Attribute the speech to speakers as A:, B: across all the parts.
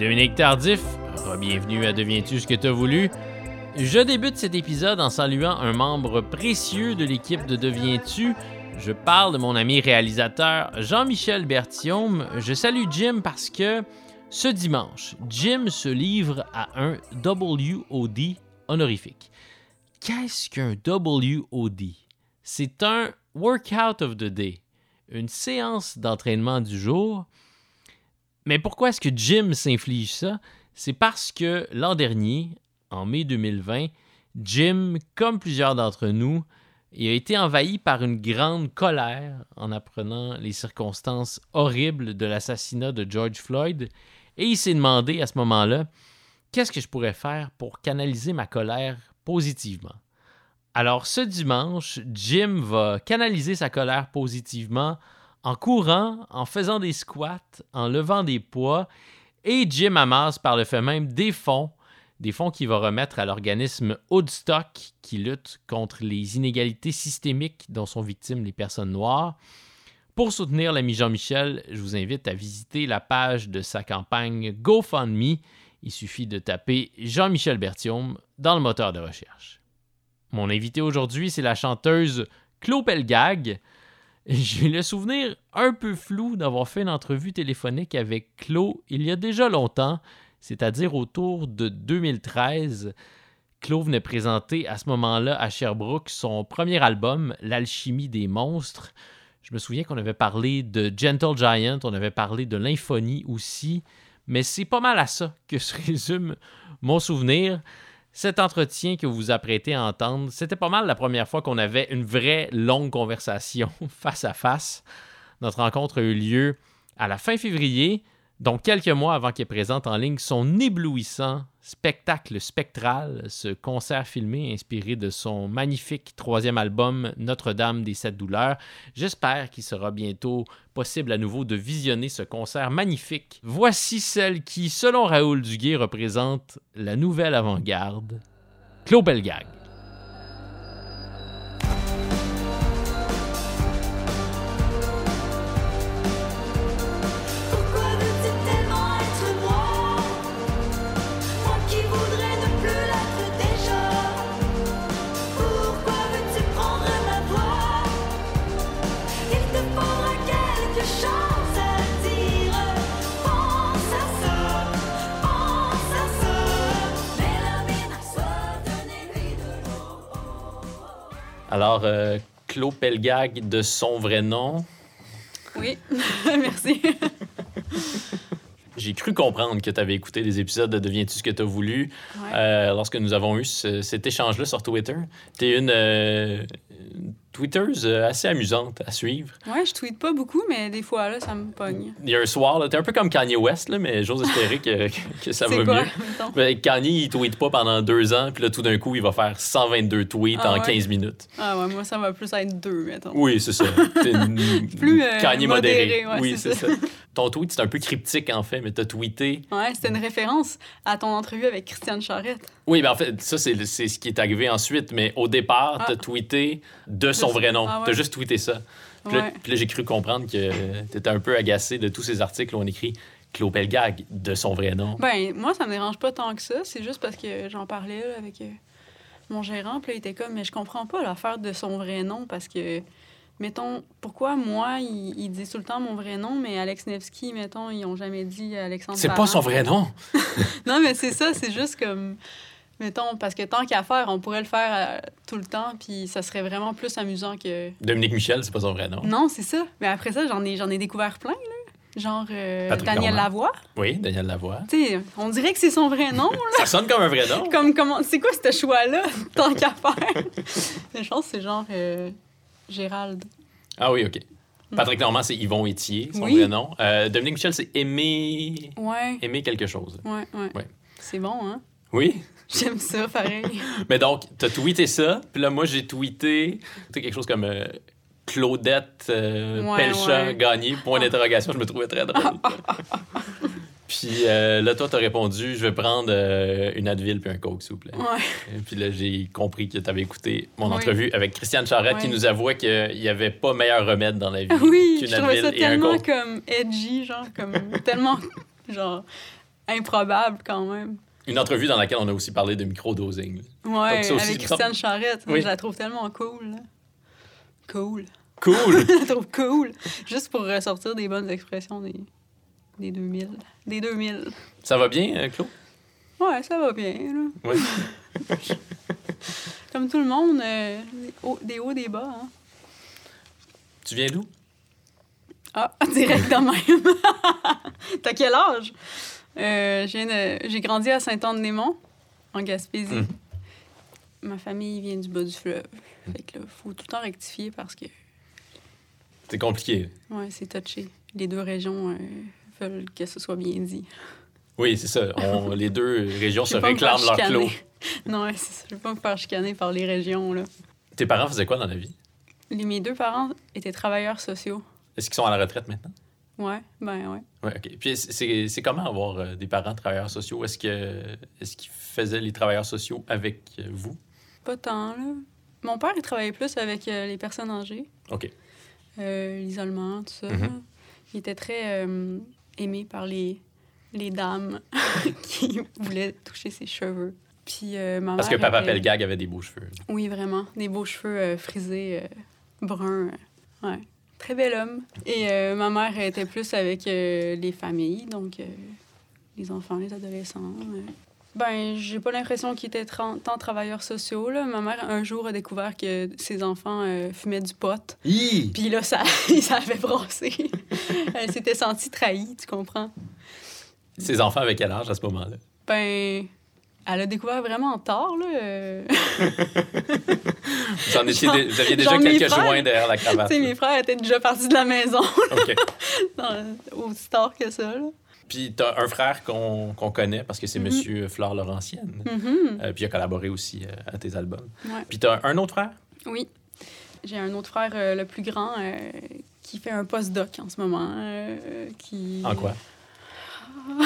A: Dominique Tardif. Bienvenue à Deviens-tu ce que t'as voulu? Je débute cet épisode en saluant un membre précieux de l'équipe de Deviens-tu. Je parle de mon ami réalisateur Jean-Michel Berthiaume. Je salue Jim parce que ce dimanche, Jim se livre à un WOD honorifique. Qu'est-ce qu'un WOD? C'est un Workout of the Day, une séance d'entraînement du jour. Mais pourquoi est-ce que Jim s'inflige ça? C'est parce que l'an dernier, en mai 2020, Jim, comme plusieurs d'entre nous, a été envahi par une grande colère en apprenant les circonstances horribles de l'assassinat de George Floyd et il s'est demandé à ce moment-là qu'est-ce que je pourrais faire pour canaliser ma colère positivement? Alors ce dimanche, Jim va canaliser sa colère positivement en courant, en faisant des squats, en levant des poids et Jim amasse par le fait même des fonds des fonds qu'il va remettre à l'organisme Woodstock qui lutte contre les inégalités systémiques dont sont victimes les personnes noires. Pour soutenir l'ami Jean-Michel, je vous invite à visiter la page de sa campagne GoFundMe. Il suffit de taper Jean-Michel Berthiaume dans le moteur de recherche. Mon invité aujourd'hui, c'est la chanteuse Claude Pelgag. J'ai le souvenir un peu flou d'avoir fait une entrevue téléphonique avec Claude il y a déjà longtemps, c'est-à-dire autour de 2013. Claude venait présenter à ce moment-là à Sherbrooke son premier album, L'alchimie des monstres. Je me souviens qu'on avait parlé de Gentle Giant, on avait parlé de l'infonie aussi, mais c'est pas mal à ça que se résume mon souvenir. Cet entretien que vous vous apprêtez à entendre, c'était pas mal la première fois qu'on avait une vraie longue conversation face à face. Notre rencontre a eu lieu à la fin février, donc quelques mois avant qu'il présente en ligne son éblouissant spectacle spectral, ce concert filmé inspiré de son magnifique troisième album Notre-Dame des Sept Douleurs. J'espère qu'il sera bientôt possible à nouveau de visionner ce concert magnifique. Voici celle qui, selon Raoul Duguay, représente la nouvelle avant-garde, Claude Belgag. Alors, euh, Claude Pelgag de son vrai nom.
B: Oui, merci.
A: J'ai cru comprendre que tu avais écouté des épisodes de Deviens-tu ce que tu as voulu euh, lorsque nous avons eu cet échange-là sur Twitter. Tu es une, euh, tweeteuse euh, assez amusante à suivre.
B: Ouais, je tweete pas beaucoup, mais des fois, là, ça me pogne.
A: Il y a un soir, t'es un peu comme Kanye West, là, mais j'ose espérer que, que ça va quoi, mieux. Mais Kanye, il tweet pas pendant deux ans, puis là, tout d'un coup, il va faire 122 tweets ah en 15 minutes.
B: Ah ouais, moi, ça va plus être deux, mettons.
A: Oui, c'est ça.
B: plus euh, Kanye modéré.
A: oui, c'est ça. Ton tweet, c'est un peu cryptique, en fait, mais t'as tweeté...
B: Ouais, c'était une référence à ton entrevue avec Christiane Charette.
A: Oui, mais en fait, ça, c'est ce qui est arrivé ensuite, mais au départ, ah. t'as tweeté de son vrai nom. Ah T'as juste tweeté ça. Puis là, j'ai cru comprendre que t'étais un peu agacé de tous ces articles où on écrit Claude Pelgag de son vrai nom.
B: Ben, moi, ça me dérange pas tant que ça. C'est juste parce que j'en parlais avec euh, mon gérant. Puis là, il était comme, mais je comprends pas l'affaire de son vrai nom parce que, mettons, pourquoi moi, il, dit tout le temps mon vrai nom, mais Alex Nevsky, mettons, ils ont jamais dit Alexandre
A: C'est pas son vrai nom!
B: non, mais c'est ça, c'est juste comme Mettons, parce que tant qu'à faire, on pourrait le faire euh, tout le temps, puis ça serait vraiment plus amusant que.
A: Dominique Michel, c'est pas son vrai nom.
B: Non, c'est ça. Mais après ça, j'en ai, j'en ai découvert plein, là. Genre euh, Daniel Lavoie.
A: Oui, Daniel Lavoie.
B: Tu sais, on dirait que c'est son vrai nom. Là.
A: ça sonne comme un vrai nom.
B: comme, comment, c'est quoi ce choix-là, tant qu'à faire? Je pense que c'est genre euh, Gérald.
A: Ah oui, OK. Patrick Normand, c'est Yvon Etier, son vrai nom. Dominique Michel, c'est Aimé...
B: Ouais.
A: Aimé quelque chose.
B: Ouais, ouais. ouais. C'est bon, hein?
A: Oui.
B: J'aime ça, pareil.
A: Mais donc, t'as tweeté ça, puis là, moi, j'ai tweeté quelque chose comme euh, Claudette euh, Pelchat gagné, point d'interrogation. Je me trouvais très drôle. puis euh, là, toi, t'as répondu, je vais prendre une Advil puis un Coke, s'il vous plaît.
B: Ouais.
A: puis là, j'ai compris que t'avais écouté mon entrevue avec Christiane Charette qui nous avouait qu'il n'y avait pas meilleur remède dans la vie
B: oui, qu'une Advil ça tellement comme edgy, genre, comme tellement genre improbable quand même.
A: Une entrevue dans laquelle on a aussi parlé de micro-dosing.
B: Ouais,
A: Donc, aussi,
B: avec Christiane Charrette.
A: Oui.
B: Je la trouve tellement cool. là. Cool.
A: Cool!
B: je la trouve cool. Juste pour ressortir des bonnes expressions des, des 2000. Des 2000.
A: Ça va bien, euh, Claude?
B: Ouais, ça va bien. Là. Comme tout le monde, euh, des, hauts, des hauts, des bas. Hein.
A: Tu viens d'où?
B: Ah, direct de même. T'as quel âge? Euh, J'ai grandi à Saint-Anne-des-Monts, en Gaspésie.
A: Mhm.
B: Ma famille vient du bas du fleuve. Fait que là, faut tout le temps rectifier parce que
A: C'est compliqué.
B: ouais, c'est touché. Les deux régions euh, veulent que ce soit bien dit.
A: Oui, c'est ça. On- les deux régions se réclament leur
B: chicaner.
A: clos.
B: Non, ouais, ça. Je vais pas me faire chicaner par les régions. Là.
A: Tes parents faisaient quoi dans la vie?
B: Les, mes deux parents étaient travailleurs sociaux.
A: Est-ce qu'ils sont à la retraite maintenant?
B: Ouais, ben ouais.
A: Oui, OK. Puis c'est- comment avoir euh, des parents travailleurs sociaux? Est-ce qu'ils faisaient les travailleurs sociaux avec euh, vous?
B: Pas tant, là. Mon père, il travaillait plus avec euh, les personnes âgées.
A: OK.
B: euh, l'isolement, tout ça.
A: Mhm.
B: là. Il était très euh, aimé par les, les dames qui voulaient toucher ses cheveux. Puis euh, ma
A: Parce que Papa Pelgag avait des beaux cheveux.
B: Oui, vraiment. Des beaux cheveux frisés, bruns. ouais. Très bel homme. Et euh, ma mère était plus avec euh, les familles, donc euh, les enfants, les adolescents. Ben, j'ai pas l'impression qu'ils étaient tant travailleurs sociaux. Là. Ma mère, un jour, a découvert que ses enfants euh, fumaient du pot.
A: Hi!
B: Puis là, ça, ça avait brassé. Elle s'était sentie trahie, tu comprends?
A: Ses enfants avaient quel âge à ce moment-là?
B: Ben, elle a découvert vraiment tard, là. euh.
A: Vous, en étiez
B: Genre-
A: vous aviez déjà quelques
B: frères.
A: joints derrière la
B: tu
A: cravate.
B: sais,
A: là.
B: mes frères étaient déjà partis de la maison,
A: OK.
B: dans- aussi tard que ça, là.
A: Puis t'as un frère qu'on qu'on connaît parce que c'est
B: Mhm.
A: Monsieur Flore Laurentienne.
B: Mhm.
A: Euh, puis il a collaboré aussi euh, à tes albums.
B: Ouais.
A: Puis t'as un autre frère?
B: Oui. J'ai un autre frère, euh, le plus grand, qui fait un postdoc en ce moment. qui...
A: En quoi?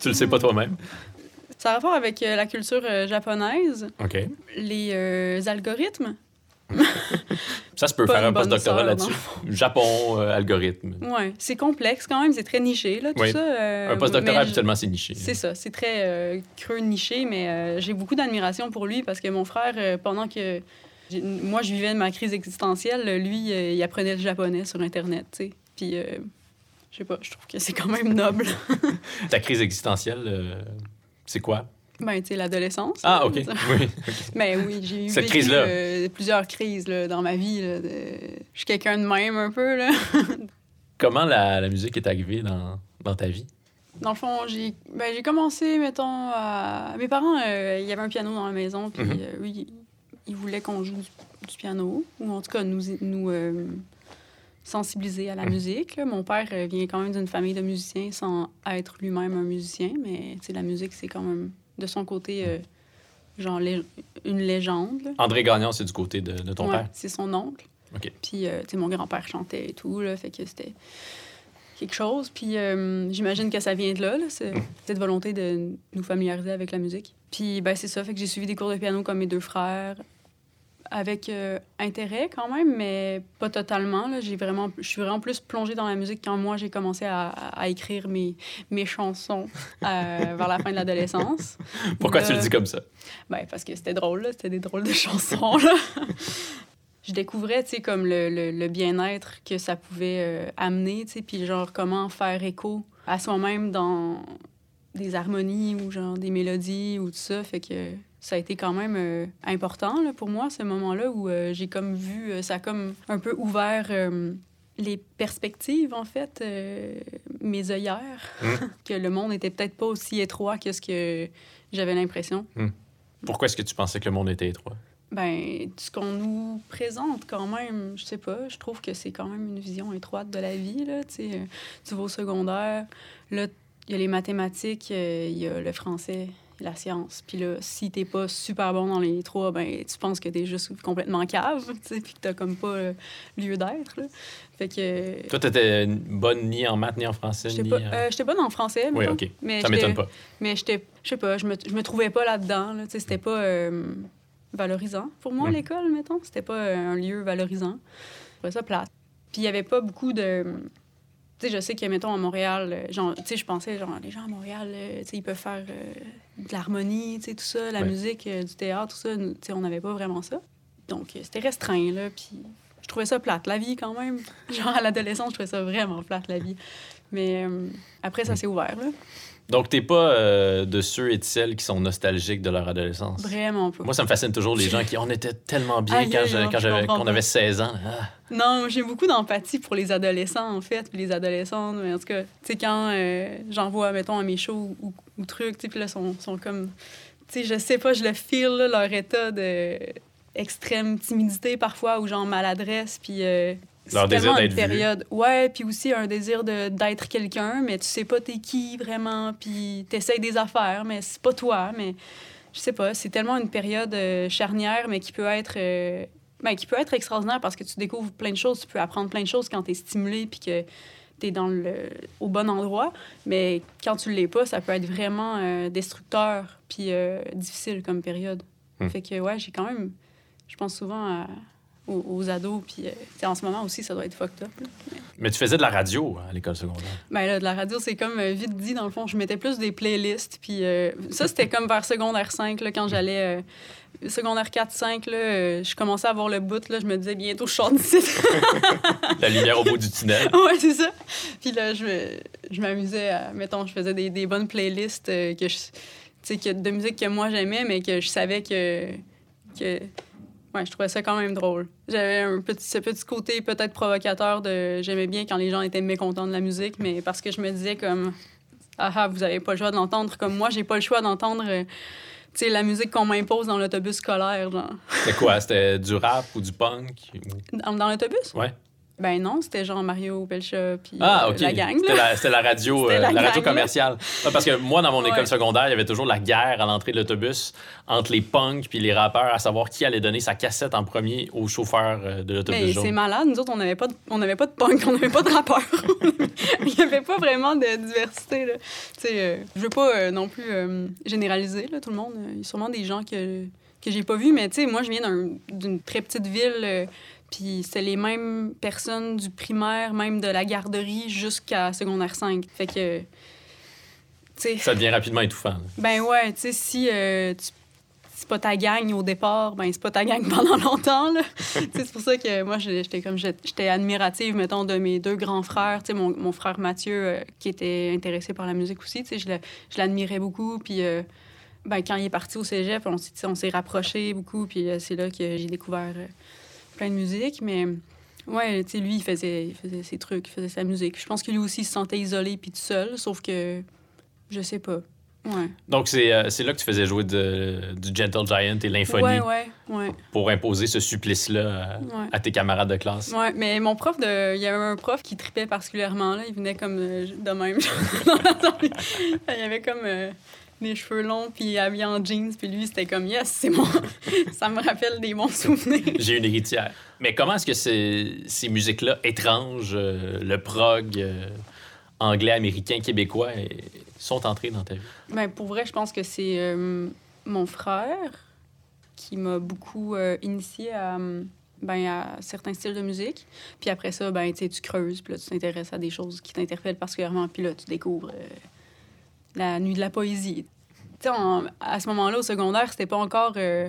A: tu le sais pas toi-même?
B: Ça a rapport avec euh, la culture euh, japonaise,
A: OK.
B: les euh, algorithmes.
A: Ça se peut
B: Pas
A: faire un postdoctorat là-dessus. Japon, euh, algorithme.
B: Ouais, c'est complexe quand même, c'est très niché, là, tout
A: Oui.
B: ça. euh,
A: un postdoctorat, habituellement, c'est niché.
B: C'est ça, c'est très euh, creux niché, mais j'ai beaucoup d'admiration pour lui parce que mon frère, pendant que moi je vivais ma crise existentielle, lui, il apprenait le japonais sur Internet, tu sais. Puis, je sais pas, je trouve que c'est quand même noble.
A: Ta crise existentielle, c'est quoi?
B: ben, tu sais, l'adolescence.
A: Ah, OK. Oui.
B: Ben oui, j'ai eu
A: Cette
B: vécu,
A: crise-là.
B: euh, plusieurs crises là, dans ma vie. là, de- Je suis quelqu'un de même un peu, là.
A: Comment la, la musique est arrivée dans, dans ta vie?
B: Dans le fond, j'ai ben, j'ai commencé, mettons, à... Mes parents, euh, il y avait un piano dans la maison, puis
A: Mhm.
B: euh, oui, ils voulaient qu'on joue du, du piano, ou en tout cas nous, nous sensibiliser à la
A: Mhm.
B: musique. là. Mon père euh, vient quand même d'une famille de musiciens sans être lui-même un musicien, mais la musique, c'est quand même, de son côté, euh, genre lé- une légende. là.
A: André Gagnon, c'est du côté de, de ton
B: Ouais,
A: père?
B: C'est son oncle.
A: OK.
B: Puis, euh, tu sais, mon grand-père chantait et tout, là, fait que c'était quelque chose. Puis, euh, j'imagine que ça vient de là, là c'est-
A: Mm.
B: cette volonté de nous familiariser avec la musique. Puis, ben, c'est ça, fait que j'ai suivi des cours de piano comme mes deux frères, avec euh, intérêt quand même, mais pas totalement. Là. J'ai vraiment, je suis vraiment plus plongée dans la musique quand moi, j'ai commencé à, à écrire mes, mes chansons euh, vers la fin de l'adolescence.
A: Pourquoi
B: Là-
A: tu le dis comme ça?
B: Ben, parce que c'était drôle, là. C'était des drôles de chansons, là. je découvrais, tu sais, comme le, le- le bien-être que ça pouvait euh, amener, tu sais, puis genre comment faire écho à soi-même dans des harmonies ou genre des mélodies ou tout ça. Fait que ça a été quand même euh, important, là, pour moi, ce moment-là où euh, j'ai comme vu, euh, ça a comme un peu ouvert euh, les perspectives, en fait, mes œillères,
A: Mm.
B: que le monde était peut-être pas aussi étroit que ce que j'avais l'impression.
A: Pourquoi est-ce que tu pensais que le monde était étroit?
B: Ben, ce qu'on nous présente quand même, je sais pas, je trouve que c'est quand même une vision étroite de la vie, là, tu sais. Tu vas au secondaire, là, il y a les mathématiques, il y a le français, la science. Puis là, si t'es pas super bon dans les trois, ben, tu penses que t'es juste complètement cave, tu sais, puis que t'as comme pas euh, lieu d'être, là. Fait que...
A: Toi, t'étais bonne ni en maths ni en français,
B: J'étais
A: ni...
B: pas,
A: euh,
B: euh, j'étais bonne en français,
A: Oui,
B: mettons,
A: OK.
B: mais
A: Ça m'étonne pas.
B: mais j'étais, je sais pas, je me, je me trouvais pas là-dedans. Là, Tu sais, c'était pas euh, valorisant pour moi,
A: Mm.
B: l'école, mettons. C'était pas euh, un lieu valorisant. Je ça plate. Puis il y avait pas beaucoup de. Sais, je sais que, mettons, à Montréal, euh, genre, tu sais, je pensais, genre, les gens à Montréal, euh, tu sais, ils peuvent faire euh, de l'harmonie, tu sais, tout ça, la
A: Ouais.
B: musique, euh, du théâtre, tout ça. Tu sais, on n'avait pas vraiment ça. Donc, c'était restreint, là, puis je trouvais ça plate, la vie, quand même. Genre, à l'adolescence, je trouvais ça vraiment plate, la vie. Mais euh, après, ça s'est ouvert, là.
A: Donc, t'es pas euh, de ceux et de celles qui sont nostalgiques de leur adolescence.
B: Vraiment pas.
A: Moi, ça me fascine toujours les gens qui. On était tellement bien
B: Aïe,
A: quand je- quand j'avais-
B: pas.
A: avait 16 ans. Ah.
B: Non, j'ai beaucoup d'empathie pour les adolescents, en fait, puis les adolescentes. Mais en tout cas, tu sais, quand euh, j'en vois, mettons, à mes shows ou, ou trucs, tu sais, puis là, sont, sont comme. Tu sais, je sais pas, je le feel, là, leur état de extrême timidité parfois ou genre maladresse, puis. euh,
A: Leur
B: c'est
A: désir
B: tellement une
A: d'être vu.
B: période. Ouais, puis aussi un désir d'être quelqu'un, mais tu sais pas t'es qui vraiment, puis t'essayes des affaires, mais c'est pas toi, mais je sais pas, c'est tellement une période euh, charnière, mais qui peut être euh, ben, qui peut être extraordinaire parce que tu découvres plein de choses, tu peux apprendre plein de choses quand tu es stimulé puis que tu es dans le, au bon endroit. Mais quand tu l'es pas, ça peut être vraiment euh, destructeur puis euh, difficile comme période.
A: Hmm.
B: Fait que, ouais, j'ai quand même. Je pense souvent à- aux, aux ados. Puis, euh, en ce moment aussi, ça doit être fucked up. là.
A: Mais tu faisais de la radio à l'école secondaire.
B: Ben là, de la radio, c'est comme euh, vite dit, dans le fond. Je mettais plus des playlists. Puis euh, ça, c'était comme vers secondaire 5, là, quand j'allais. secondaire 4-5, là, euh, je commençais à avoir le bout. Là, je me disais bientôt, je sors d'ici.
A: La lumière au bout du tunnel.
B: ouais, c'est ça. Puis là, je, me- je m'amusais à. Mettons, je faisais des, des bonnes playlists que je, que, de musique que moi j'aimais, mais que je savais que. que ouais, je trouvais ça quand même drôle. J'avais un petit, ce petit côté peut-être provocateur de. J'aimais bien quand les gens étaient mécontents de la musique, mais parce que je me disais comme. Ah ah, vous avez pas le choix de l'entendre. Comme moi, j'ai pas le choix d'entendre. euh, tu sais, la musique qu'on m'impose dans l'autobus scolaire, genre.
A: C'était quoi? C'était du rap ou du punk? ou-
B: Dans, dans l'autobus?
A: Ouais.
B: Ben non, c'était genre Mario Pelcha puis
A: Ah,
B: euh, la gang.
A: C'était la, radio, euh,
B: la
A: la, radio commerciale. Parce que moi, dans mon
B: Ouais.
A: école secondaire, il y avait toujours la guerre à l'entrée de l'autobus entre les punks puis les rappeurs à savoir qui allait donner sa cassette en premier au chauffeur euh, de l'autobus
B: c'est malade. Nous autres, on n'avait pas, de- on n'avait pas de punk, on n'avait pas de rappeurs. Il n'y avait pas vraiment de diversité. Là. Euh, je veux pas non plus généraliser là, tout le monde. Il y a sûrement des gens que, que j'ai pas vus, mais tu sais, moi, je viens d'un- d'une très petite ville. euh, puis c'était les mêmes personnes du primaire, même de la garderie, jusqu'à secondaire 5. Fait que,
A: Ça devient rapidement étouffant. là.
B: ben ouais, tu sais, si euh, tu- c'est pas ta gang au départ, ben c'est pas ta gang pendant longtemps, c'est pour ça que moi, j'étais comme, j'étais admirative, mettons, de mes deux grands frères. Tu sais, mon, mon frère Mathieu, euh, qui était intéressé par la musique aussi, tu sais, je l'admirais beaucoup. Puis, euh, ben, quand il est parti au cégep, on, s'est- rapprochés beaucoup. Puis euh, c'est là que j'ai découvert plein de musique. Mais ouais, tu sais, lui, il faisait, il faisait ses trucs, il faisait sa musique. Je pense que lui aussi, il se sentait isolé puis tout seul, sauf que, je sais pas. Ouais.
A: Donc, c'est euh, c'est là que tu faisais jouer de- du Gentle Giant et l'infonie
B: Ouais, ouais, ouais.
A: pour imposer ce supplice-là à,
B: Ouais.
A: à tes camarades de classe.
B: Ouais, mais mon prof de. Il y avait un prof qui tripait particulièrement, là. Il venait comme euh, de même. Il avait comme euh, des cheveux longs, puis habillé en jeans, puis lui, c'était comme, yes, c'est mon. Ça me rappelle des bons souvenirs.
A: J'ai une héritière. Mais comment est-ce que ces, ces musiques-là étranges, euh, le prog, euh, anglais, américain, québécois, euh, sont entrées dans ta vie?
B: Ben, pour vrai, je pense que c'est euh, mon frère qui m'a beaucoup initié à, ben, à certains styles de musique. Puis après ça, ben, tu creuses, puis là, tu t'intéresses à des choses qui t'interpellent particulièrement, puis là, tu découvres euh, la nuit de la poésie. En- à ce moment-là, au secondaire, c'était pas encore... euh,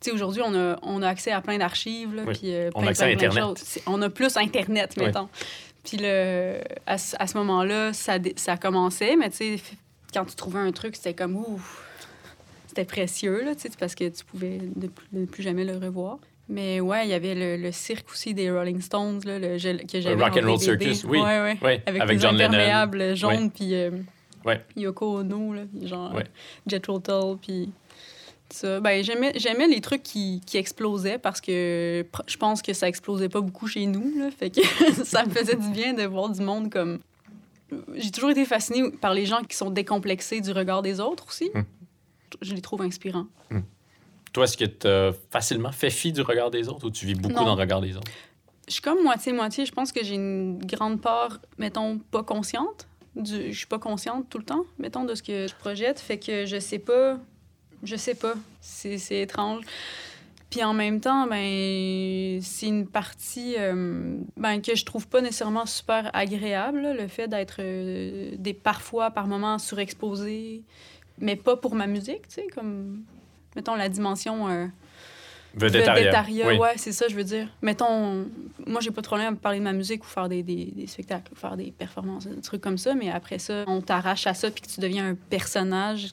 B: tu sais, aujourd'hui, on a, on a accès à plein d'archives,
A: Oui.
B: puis euh,
A: On
B: plein,
A: a accès à
B: plein, plein de
A: Internet.
B: choses. C'est- On a plus Internet,
A: Oui.
B: mettons. Puis le, à, ce- à ce moment-là, ça, ça commençait, mais tu sais, quand tu trouvais un truc, c'était comme, ouh, c'était précieux, là, parce que tu pouvais ne plus, ne plus jamais le revoir. Mais ouais, il y avait le, le cirque aussi des Rolling Stones, là, le, que j'avais
A: Rock
B: en
A: and Roll
B: DVD.
A: Circus, oui.
B: Ouais, ouais.
A: Oui,
B: Avec,
A: avec John Lennon.
B: jaunes, puis euh,
A: Ouais.
B: Yoko Ono, là, genre
A: Ouais.
B: Tull, puis ça. Ben, j'aimais, j'aimais les trucs qui, qui explosaient parce que je pense que ça explosait pas beaucoup chez nous, là, fait que ça me faisait du bien de voir du monde comme... J'ai toujours été fascinée par les gens qui sont décomplexés du regard des autres aussi.
A: Hmm.
B: Je les trouve inspirants.
A: Toi, est-ce que tu as facilement fait fi du regard des autres ou tu vis beaucoup
B: Non.
A: dans le regard des autres?
B: Je suis comme moitié-moitié. Je pense que j'ai une grande part, mettons, pas consciente. Du... Je suis pas consciente tout le temps, mettons, de ce que je projette. Fait que je sais pas. Je sais pas. C'est étrange. Puis en même temps, ben, c'est une partie euh, ben, que je trouve pas nécessairement super agréable, le fait d'être euh, des parfois, par moments, surexposé, mais pas pour ma musique, tu sais, comme, mettons, la dimension euh,
A: Vedettaria, Oui.
B: ouais, c'est ça, je veux dire. Mettons, moi, j'ai pas de problème à parler de ma musique ou faire des, des, des spectacles, ou faire des performances, des trucs comme ça, mais après ça, on t'arrache à ça puis que tu deviens un personnage.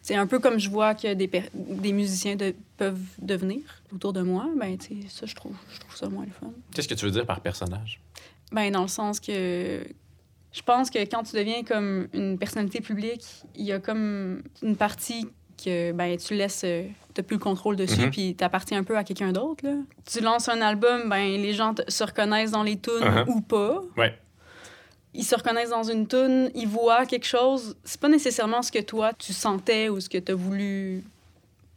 B: C'est un peu comme je vois que des, des musiciens de- peuvent devenir autour de moi. Ben, tu sais, ça, je trouve, je trouve ça moins le fun.
A: Qu'est-ce que tu veux dire par personnage?
B: Ben, dans le sens que je pense que quand tu deviens comme une personnalité publique, il y a comme une partie que ben, tu laisses, euh, t'as plus le contrôle dessus,
A: Mhm.
B: puis t'appartiens un peu à quelqu'un d'autre. là. Tu lances un album, ben, les gens se reconnaissent dans les tunes
A: Uh-huh.
B: ou pas.
A: Ouais.
B: Ils se reconnaissent dans une tune, ils voient quelque chose. C'est pas nécessairement ce que toi, tu sentais ou ce que tu as voulu,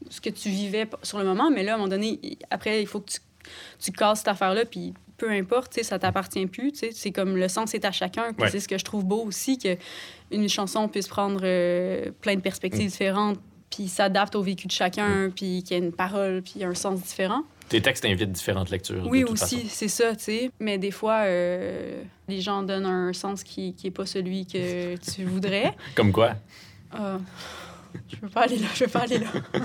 B: ce que tu vivais sur le moment, mais là, à un moment donné, après, il faut que tu, tu casses cette affaire-là, puis peu importe, ça t'appartient plus. C'est comme le sens est à chacun.
A: Ouais.
B: c'est ce que je trouve beau aussi, que une chanson puisse prendre euh, plein de perspectives différentes, puis s'adapte au vécu de chacun, puis qu'il y ait une parole, puis un sens différent.
A: Tes textes invitent différentes lectures. de
B: Oui,
A: toute
B: aussi, c'est ça, tu sais. Mais des fois, euh, les gens donnent un sens qui n'est pas celui que tu voudrais.
A: Comme quoi?
B: Ah, je veux pas aller là, je veux pas aller là.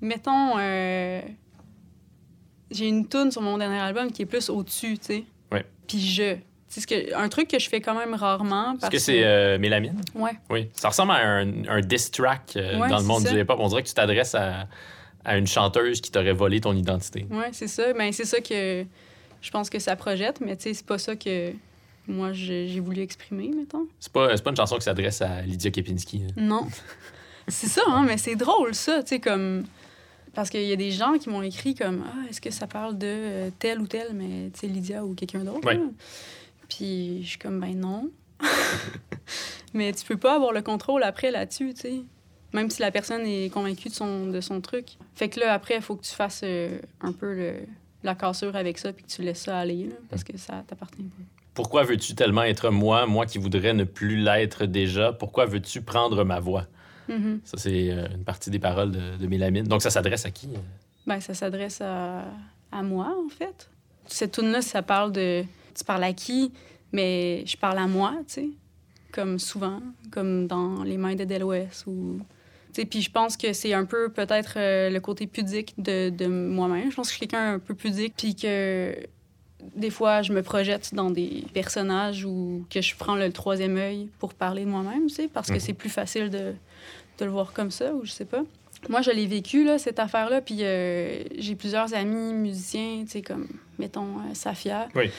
B: Mettons, euh, j'ai une tune sur mon dernier album qui est plus au-dessus, tu sais.
A: Ouais.
B: Puis je. C'est ce que, un truc que je fais quand même rarement.
A: Est-ce
B: Parce
A: que c'est euh, Mélamine?
B: Ouais.
A: Oui. Ça ressemble à un, un diss track euh,
B: Ouais,
A: dans le monde
B: ça.
A: du hip-hop. On dirait que tu t'adresses à, à une chanteuse qui t'aurait volé ton identité.
B: Ouais, c'est ça. Ben, c'est ça que je pense que ça projette, mais tu sais, c'est pas ça que moi j'ai voulu exprimer, mettons.
A: C'est pas, pas une chanson qui s'adresse à Lydia Kepinski. hein.
B: Non. c'est ça, hein, mais c'est drôle, ça, tu sais, comme... Parce qu'il y a des gens qui m'ont écrit comme « Ah, est-ce que ça parle de euh, tel ou tel, mais tu sais, Lydia ou quelqu'un d'autre?
A: Ouais.
B: Puis je suis comme « Ben non. » Mais tu peux pas avoir le contrôle après là-dessus, tu sais. Même si la personne est convaincue de son, de son truc. Fait que là, après, il faut que tu fasses euh, un peu le- la cassure avec ça puis que tu laisses ça aller, là, parce que ça t'appartient pas.
A: Pourquoi veux-tu tellement être moi, moi qui voudrais ne plus l'être déjà? Pourquoi veux-tu prendre ma voix?
B: Mhm.
A: Ça, c'est euh, une partie des paroles de, de Mélamine. Donc, ça s'adresse à qui?
B: Ben, ça s'adresse à, à moi, en fait. Cette tune-là, ça parle de. Tu parles à qui, mais je parle à moi, tu sais. Comme souvent, comme dans Les mains de Del West ou. Tu sais, puis je pense que c'est un peu peut-être euh, le côté pudique de, de moi-même. Je pense que je suis quelqu'un un peu pudique, puis que des fois, je me projette dans des personnages ou que je prends le troisième œil pour parler de moi-même, tu sais, parce que
A: Mhm.
B: c'est plus facile de, de le voir comme ça, ou je sais pas. Moi, je l'ai vécu, là, cette affaire-là, puis euh, j'ai plusieurs amis musiciens, tu sais, comme, mettons, euh, Safia,
A: Oui.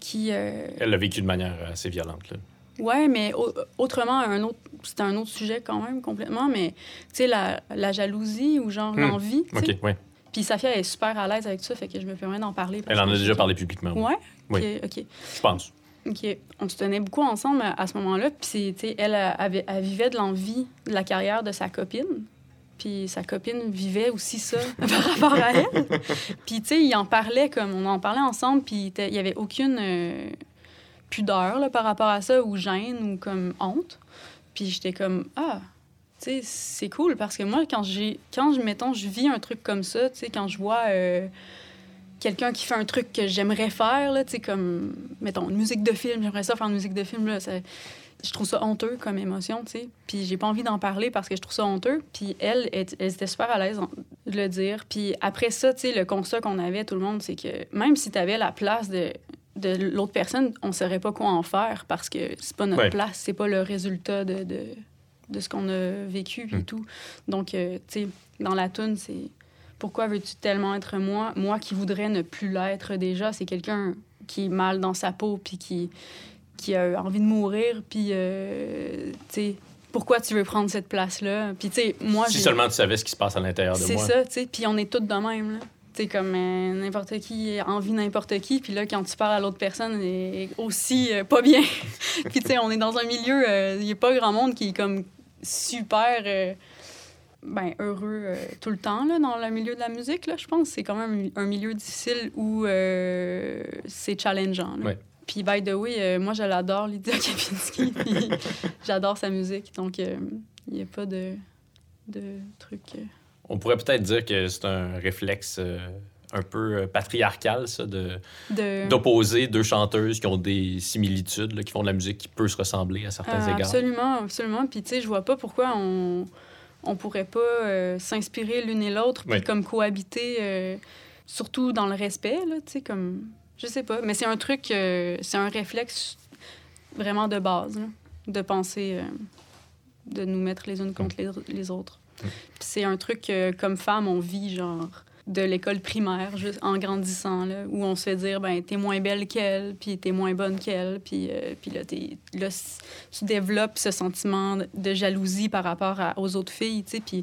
B: qui... euh,
A: Elle l'a vécu de manière assez violente. là.
B: Ouais, mais au- autrement, un autre, c'était un autre sujet quand même, complètement, mais, tu sais, la, la jalousie ou genre
A: Hmm.
B: l'envie.
A: OK, ouais.
B: Puis Safia est super à l'aise avec ça, fait que je me permets d'en parler. parce
A: Elle en a déjà parlé publiquement. oui.
B: Ouais?
A: Oui.
B: OK.
A: Je pense.
B: OK. On se tenait beaucoup ensemble à, ce moment-là. Puis, c'est, tu sais, elle, elle, elle vivait de l'envie de la carrière de sa copine. Puis sa copine vivait aussi ça par rapport à elle. Puis, tu sais, il en parlait comme... On en parlait ensemble, puis il n'y avait aucune euh, pudeur là, par rapport à ça, ou gêne, ou comme honte. Puis j'étais comme... Ah, tu sais, c'est cool, parce que moi, quand j'ai... Quand, je, je vis un truc comme ça, tu sais, quand je vois... euh, quelqu'un qui fait un truc que j'aimerais faire, là, tu sais, comme, mettons, une musique de film, j'aimerais ça faire une musique de film, là, ça- je trouve ça honteux comme émotion, tu sais. Puis j'ai pas envie d'en parler parce que je trouve ça honteux. Puis elle, elle, elle était super à l'aise de le dire. Puis après ça, tu sais, le constat qu'on avait, tout le monde, c'est que même si tu avais la place de, de l'autre personne, on saurait pas quoi en faire parce que c'est pas notre
A: Ouais.
B: place, c'est pas le résultat de, de, de ce qu'on a vécu et
A: Mm.
B: tout. Donc, euh, tu sais, dans la toune, c'est pourquoi veux-tu tellement être moi? Moi qui voudrais ne plus l'être déjà, c'est quelqu'un qui est mal dans sa peau puis qui, qui a envie de mourir. Puis, euh, tu sais, pourquoi tu veux prendre cette place-là? Puis, tu sais, moi,
A: Si seulement tu savais ce qui se passe à l'intérieur de
B: c'est
A: moi.
B: ça, tu sais. Puis on est tous de même, là. Tu sais, comme euh, n'importe qui envie n'importe qui. Puis là, quand tu parles à l'autre personne, elle est aussi euh, pas bien. puis, tu sais, on est dans un milieu, euh, il n'y a pas grand monde qui est comme super ben, heureux euh, tout le temps, là, dans le milieu de la musique, là, je pense. C'est quand même un milieu difficile où euh, c'est challengeant, là.
A: Ouais.
B: Puis, by the way, euh, moi, je l'adore, Lydia Kapinski. j'adore sa musique. Donc, euh, il n'y a pas de, de truc. euh,
A: On pourrait peut-être dire que c'est un réflexe un peu patriarcal, ça, de,
B: De...
A: d'opposer deux chanteuses qui ont des similitudes, là, qui font de la musique qui peut se ressembler à certains égards.
B: Absolument, absolument. Puis, tu sais, je vois pas pourquoi on on pourrait pas s'inspirer l'une et l'autre, puis
A: Oui.
B: comme cohabiter, surtout dans le respect, là, tu sais, comme... Je sais pas, mais c'est un truc, euh, c'est un réflexe vraiment de base, là, de penser, euh, de nous mettre les unes contre les, les autres.
A: Mm.
B: Puis c'est un truc que, comme femme, on vit, genre, de l'école primaire, juste en grandissant, là, où on se fait dire, ben, t'es moins belle qu'elle, puis t'es moins bonne qu'elle, puis, euh, puis là, t'es- là, tu développes ce sentiment de jalousie par rapport à- aux autres filles, tu sais, puis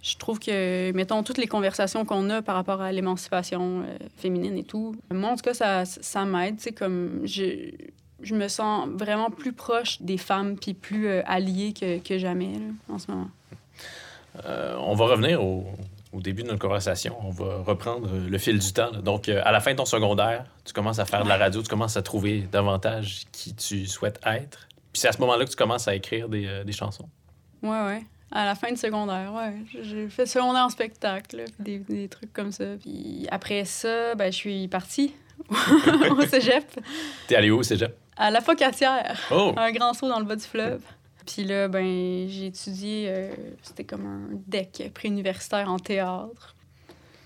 B: je trouve que, mettons, toutes les conversations qu'on a par rapport à l'émancipation euh, féminine et tout, moi, en tout cas, ça, ça m'aide, tu sais, comme, je, je me sens vraiment plus proche des femmes, puis plus euh, alliée que, que jamais, là, en ce moment.
A: Euh, on va revenir au, au début de notre conversation. On va reprendre le fil du temps. là. Donc, à la fin de ton secondaire, tu commences à faire de la radio, tu commences à trouver davantage qui tu souhaites être. Puis c'est à ce moment-là que tu commences à écrire des, des chansons.
B: Ouais, ouais. À la fin de secondaire, ouais. J'ai fait secondaire en spectacle, des, des trucs comme ça. Puis après ça, ben, je suis partie au cégep,
A: T'es allé où, cégep?
B: à la Focatière,
A: Oh!
B: un grand saut dans le bas du fleuve. Puis là, ben, j'ai étudié, euh, c'était comme un deck préuniversitaire en théâtre.